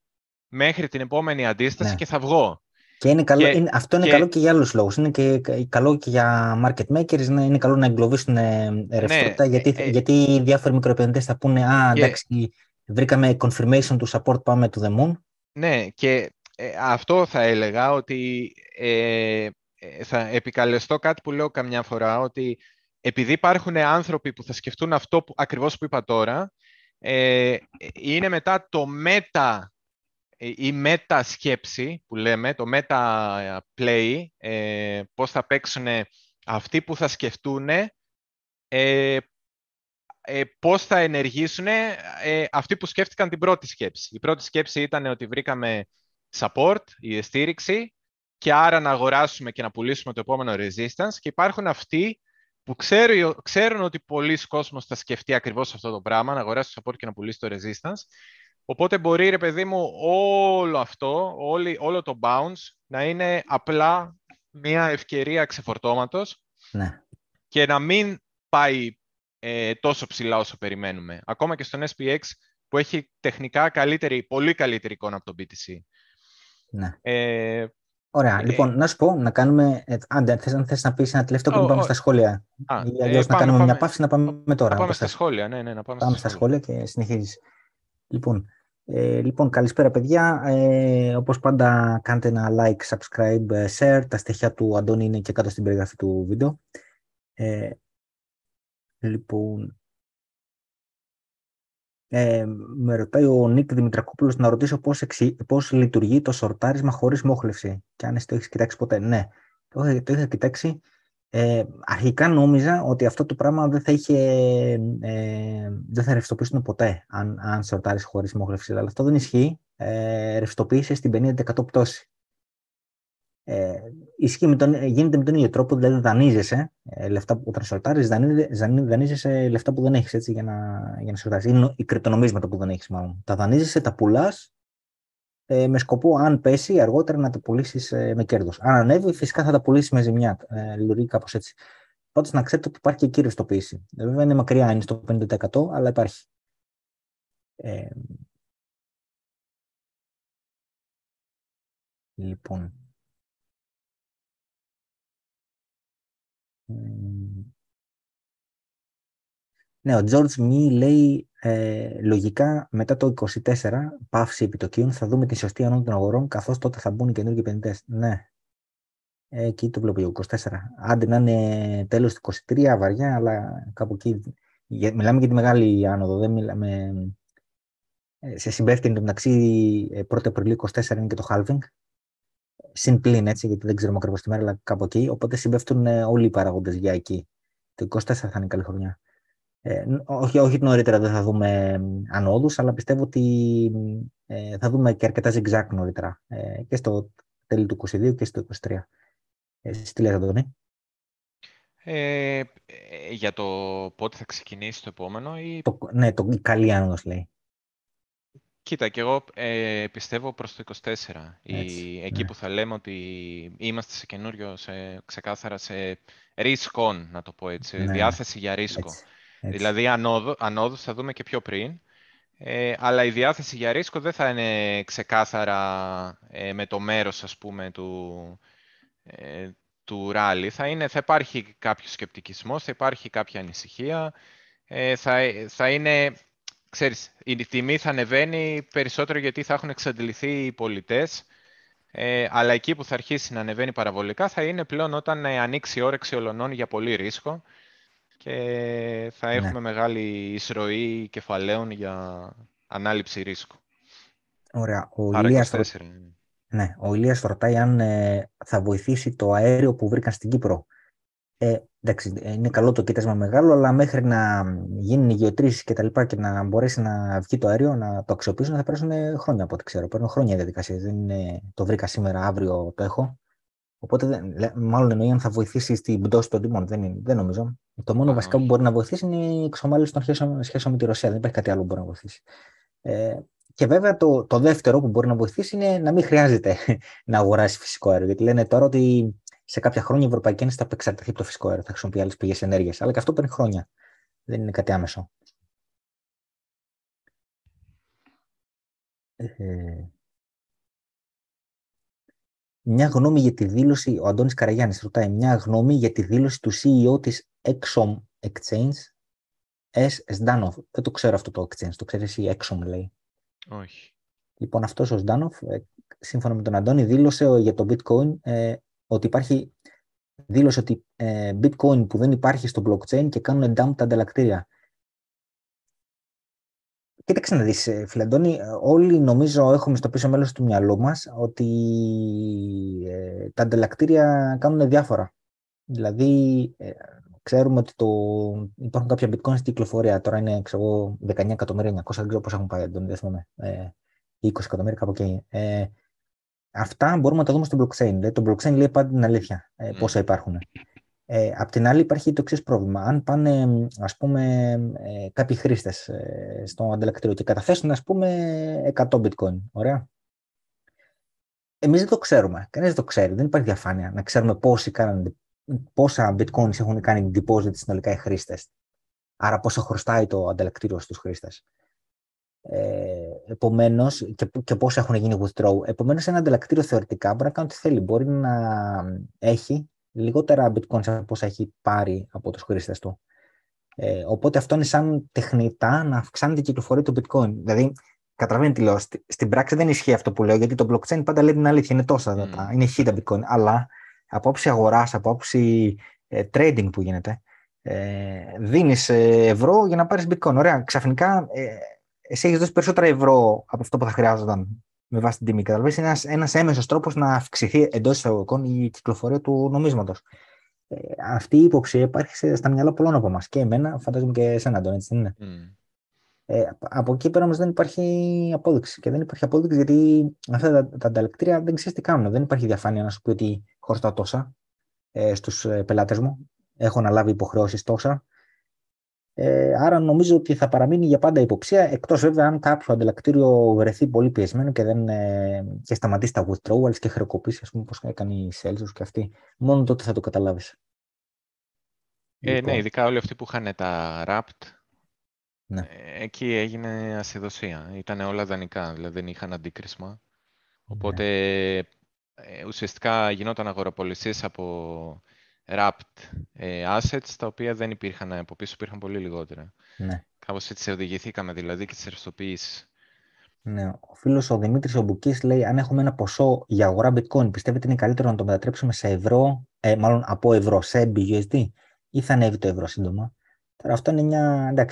μέχρι την επόμενη αντίσταση ναι. και θα βγω. Και, είναι καλό, είναι, αυτό είναι καλό και για άλλους λόγους. Είναι και καλό και για market makers, είναι, είναι καλό να εγκλωβίσουν ε, ρευστότητα, ναι, γιατί, ε, γιατί οι διάφοροι μικροεπενδυτές θα πούνε «Α, εντάξει, βρήκαμε confirmation του support, πάμε to the moon. Ναι, και ε, αυτό θα έλεγα ότι ε, ε, θα επικαλεστώ κάτι που λέω καμιά φορά, ότι επειδή υπάρχουν άνθρωποι που θα σκεφτούν αυτό που, ακριβώς που είπα τώρα, ε, είναι μετά το μετα η μετα σκέψη που λέμε, το μετα play, ε, πώς θα παίξουν αυτοί που θα σκεφτούν, ε, ε, πώς θα ενεργήσουν ε, αυτοί που σκέφτηκαν την πρώτη σκέψη. Η πρώτη σκέψη ήταν ότι βρήκαμε support, η στήριξη, και άρα να αγοράσουμε και να πουλήσουμε το επόμενο resistance και υπάρχουν αυτοί που ξέρουν, ξέρουν ότι πολλοί κόσμος θα σκεφτεί ακριβώς αυτό το πράγμα, να αγοράσει το support και να πουλήσει το resistance. Οπότε μπορεί, ρε παιδί μου, όλο αυτό, όλη, όλο το bounce να είναι απλά μια ευκαιρία ξεφορτώματος ναι. και να μην πάει ε, τόσο ψηλά όσο περιμένουμε. Ακόμα και στον SPX που έχει τεχνικά καλύτερη, πολύ καλύτερη εικόνα από το BTC. Ναι. Ε, Ωραία. Ε, λοιπόν, να σου πω να κάνουμε. Ε, αν θες, αν θες να πεις ένα τελευταίο πριν πάμε στα σχόλια. Α, ή αλλιώς ε, να κάνουμε μια παύση να πάμε τώρα. Να πάμε στα σχόλια. Ναι, ναι, να πάμε, πάμε στα σχόλια και συνεχίζεις. Λοιπόν, ε, λοιπόν, καλησπέρα παιδιά. Ε, όπως πάντα κάντε ένα like, subscribe, share. Τα στοιχεία του Αντώνη είναι και κάτω στην περιγραφή του βίντεο. Ε, λοιπόν, ε, με ρωτάει ο Νίκ Δημητρακόπουλος να ρωτήσω πώς, εξι... πώς λειτουργεί το σορτάρισμα χωρίς μόχλευση. Και αν εσύ το έχεις κοιτάξει ποτέ. Ναι, το, είχα, το είχα κοιτάξει. Ε, αρχικά νόμιζα ότι αυτό το πράγμα δεν θα, είχε, ε, δεν θα ρευστοποιήσουν ποτέ αν, αν σορτάρεις χωρίς μόχλευση. Αλλά αυτό δεν ισχύει. Ε, ρευστοποίησες στην 50% πτώση. Ε, ισχύει με τον, γίνεται με τον ίδιο τρόπο, δηλαδή δανείζεσαι ε, λεφτά που όταν σορτάρεις, δανείζεσαι λεφτά που δεν έχεις έτσι, για να, για να σορτάρεις. Είναι η κρυπτονομίσματα που δεν έχεις μάλλον. Τα δανείζεσαι, τα πουλάς ε, με σκοπό αν πέσει αργότερα να τα πουλήσεις ε, με κέρδος. Αν ανέβει φυσικά θα τα πουλήσεις με ζημιά. Ε, λειτουργεί κάπως έτσι. Πάντως να ξέρετε ότι υπάρχει και εκεί ρευστοποίηση. Ε, βέβαια είναι μακριά, είναι στο 50% αλλά υπάρχει. Ε, λοιπόν, Ναι, ο George Μη λέει ε, λογικά μετά το 24 πάυση επιτοκίων θα δούμε τη σωστή ανώδη των αγορών καθώς τότε θα μπουν οι καινούργιοι επενδυτές. Ναι, ε, εκεί το βλέπω 24. Άντε να είναι τέλος του 23 βαριά, αλλά κάπου εκεί μιλάμε για τη μεγάλη άνοδο, δεν μιλάμε... Ε, σε συμπέφτει μεταξύ 1 Απριλίου 24 είναι και το halving συν πλήν, έτσι, γιατί δεν ξέρουμε ακριβώς τη μέρα, αλλά κάπου εκεί. Οπότε συμπέφτουν ε, όλοι οι παράγοντε για εκεί. Το 24 θα είναι καλή χρονιά. Ε, όχι, όχι νωρίτερα δεν θα δούμε ανόδους, αλλά πιστεύω ότι ε, θα δούμε και αρκετά zigzag νωρίτερα. Ε, και στο τέλη του 22 και στο 23. Ε, τι λέτε, Αντώνη; Ε, για το πότε θα ξεκινήσει το επόμενο ή... Το, ναι, το, η καλή άνοδος λέει. Κοίτα, και εγώ ε, πιστεύω προς το 24. η, εκεί ναι. που θα λέμε ότι είμαστε σε καινούριο, σε, ξεκάθαρα σε risk on, να το πω έτσι, ναι. διάθεση για ρίσκο. Δηλαδή, ανόδου, ανόδους θα δούμε και πιο πριν, ε, αλλά η διάθεση για ρίσκο δεν θα είναι ξεκάθαρα ε, με το μέρος, ας πούμε, του, ε, του ράλι. Θα, είναι, θα υπάρχει κάποιος σκεπτικισμός, θα υπάρχει κάποια ανησυχία, ε, θα, θα είναι ξέρεις, η τιμή θα ανεβαίνει περισσότερο γιατί θα έχουν εξαντληθεί οι πολιτές, ε, αλλά εκεί που θα αρχίσει να ανεβαίνει παραβολικά θα είναι πλέον όταν ε, ανοίξει η όρεξη ολονών για πολύ ρίσκο και θα ναι. έχουμε μεγάλη εισρωή κεφαλαίων για ανάληψη ρίσκου. Ωραία. Ο Άρα Ηλίας, 24. Ναι, ο Ηλίας ρωτάει αν ε, θα βοηθήσει το αέριο που βρήκαν στην Κύπρο. Ε, εντάξει, είναι καλό το κοίτασμα μεγάλο, αλλά μέχρι να γίνουν οι γεωτρήσεις και τα λοιπά και να μπορέσει να βγει το αέριο, να το αξιοποιήσουν, θα περάσουν χρόνια από ό,τι ξέρω. Παίρνουν χρόνια οι διαδικασίες. Δεν είναι το βρήκα σήμερα, αύριο το έχω. Οπότε, δεν, μάλλον εννοεί αν θα βοηθήσει στην πτώση των τιμών. Δεν, δεν νομίζω. Το μόνο βασικά που μπορεί να βοηθήσει είναι η εξομάλυνση των σχέσεων, σχέσεων με τη Ρωσία. Δεν υπάρχει κάτι άλλο που μπορεί να βοηθήσει. Ε, και βέβαια το, το δεύτερο που μπορεί να βοηθήσει είναι να μην χρειάζεται <laughs> να αγοράσει φυσικό αέριο. Γιατί λένε τώρα ότι σε κάποια χρόνια η Ευρωπαϊκή Ένωση θα απεξαρτηθεί από το φυσικό αέριο, θα χρησιμοποιεί άλλες πηγές ενέργειας. Αλλά και αυτό παίρνει χρόνια. Δεν είναι κάτι άμεσο. Ε, μια γνώμη για τη δήλωση, ο Αντώνης Καραγιάννης ρωτάει, μια γνώμη για τη δήλωση του CEO της Exxon Exchange, S. Σντάνοφ. Δεν το ξέρω αυτό το exchange, το ξέρεις η Exxon λέει. Όχι. Λοιπόν, αυτός ο Σντάνοφ, ε, σύμφωνα με τον Αντώνη, δήλωσε για το bitcoin ε, ότι υπάρχει δήλωσε ότι ε, bitcoin που δεν υπάρχει στο blockchain και κάνουν dump τα ανταλλακτήρια. Κοίταξε να δεις, ε, Φιλαντώνη, όλοι νομίζω έχουμε στο πίσω μέλος του μυαλού μας ότι ε, τα ανταλλακτήρια κάνουν διάφορα. Δηλαδή, ε, ξέρουμε ότι το, υπάρχουν κάποια bitcoin στην κυκλοφορία. Τώρα είναι, ξέρω 19 εκατομμύρια, 900, δεν ξέρω πώς έχουν πάει, δεν θυμάμαι. Ε, 20 εκατομμύρια κάπου εκεί. Ε, αυτά μπορούμε να τα δούμε στο blockchain. Δηλαδή, το blockchain λέει πάντα την αλήθεια, ε, πόσα υπάρχουν. Ε, απ' την άλλη υπάρχει το εξής πρόβλημα. Αν πάνε ας πούμε, ε, κάποιοι χρήστες ε, στο ανταλλακτήριο και καταθέσουν ας πούμε 100 bitcoin, ωραία. Εμείς δεν το ξέρουμε. Κανείς δεν το ξέρει. Δεν υπάρχει διαφάνεια να ξέρουμε πόσοι κάνουν, πόσα bitcoins έχουν κάνει deposit συνολικά οι χρήστες. Άρα πόσο χρωστάει το ανταλλακτήριο στους χρήστες. Ε, Επομένως, και, και πώς έχουν γίνει withdraw. Επομένως, ένα ανταλλακτήριο θεωρητικά μπορεί να κάνει ό,τι θέλει. Μπορεί να έχει λιγότερα bitcoins από όσα έχει πάρει από τους χρήστες του. Ε, οπότε αυτό είναι σαν τεχνητά να αυξάνει την κυκλοφορία του bitcoin. Δηλαδή, καταλαβαίνετε τι λέω. Στην πράξη δεν ισχύει αυτό που λέω, γιατί το blockchain πάντα λέει την αλήθεια. Είναι τόσα mm. είναι χίλια bitcoin. Αλλά από όψη αγοράς, από όψη ε, trading που γίνεται, ε, δίνεις ε, ευρώ για να πάρεις bitcoin. Ωραία, ξαφνικά ε, εσύ έχεις δώσει περισσότερα ευρώ από αυτό που θα χρειάζονταν με βάση την τιμή. Καταλαβαίνεις, είναι ένας, ένας έμεσος τρόπος να αυξηθεί εντός εισαγωγικών η κυκλοφορία του νομίσματος. Ε, αυτή η υποψία υπάρχει στα μυαλά πολλών από εμάς. Και εμένα, φαντάζομαι και εσένα, Αντώνη, έτσι δεν είναι; Mm. Ε, από εκεί πέρα όμως δεν υπάρχει απόδειξη. Και δεν υπάρχει απόδειξη γιατί αυτά τα, τα ανταλλακτήρια δεν ξέρεις τι κάνουν. Δεν υπάρχει διαφάνεια να σου πει ότι χωρί τόσα ε, στους ε, πελάτες μου. Έχω αναλάβει υποχρεώσεις τόσα. Ε, άρα νομίζω ότι θα παραμείνει για πάντα υποψία, εκτός βέβαια αν κάποιο ανταλλακτήριο βρεθεί πολύ πιεσμένο και, δεν, ε, και σταματήσει τα withdrawals και χρεοκοπήσει, ας πούμε, όπως έκανε η Celsius και αυτή. Μόνο τότε θα το καταλάβεις. Ε, λοιπόν. Ναι, ειδικά όλοι αυτοί που είχαν τα Rapt, ναι. ε, εκεί έγινε ασυδοσία. Ήταν όλα δανεικά, δηλαδή δεν είχαν αντίκρισμα. Οπότε ναι. ουσιαστικά γινόταν αγοραπολισίες από wrapped ε, assets, τα οποία δεν υπήρχαν από πίσω, υπήρχαν πολύ λιγότερα. Ναι. Κάπως έτσι οδηγηθήκαμε δηλαδή και τις ρευστοποιήσεις. Ναι. Ο φίλος ο Δημήτρης ο Μπουκής λέει αν έχουμε ένα ποσό για αγορά bitcoin, πιστεύετε είναι καλύτερο να το μετατρέψουμε σε ευρώ, ε, μάλλον από ευρώ σε BUSD ή θα ανέβει το ευρώ σύντομα; Τώρα αυτό είναι μια, εντάξει,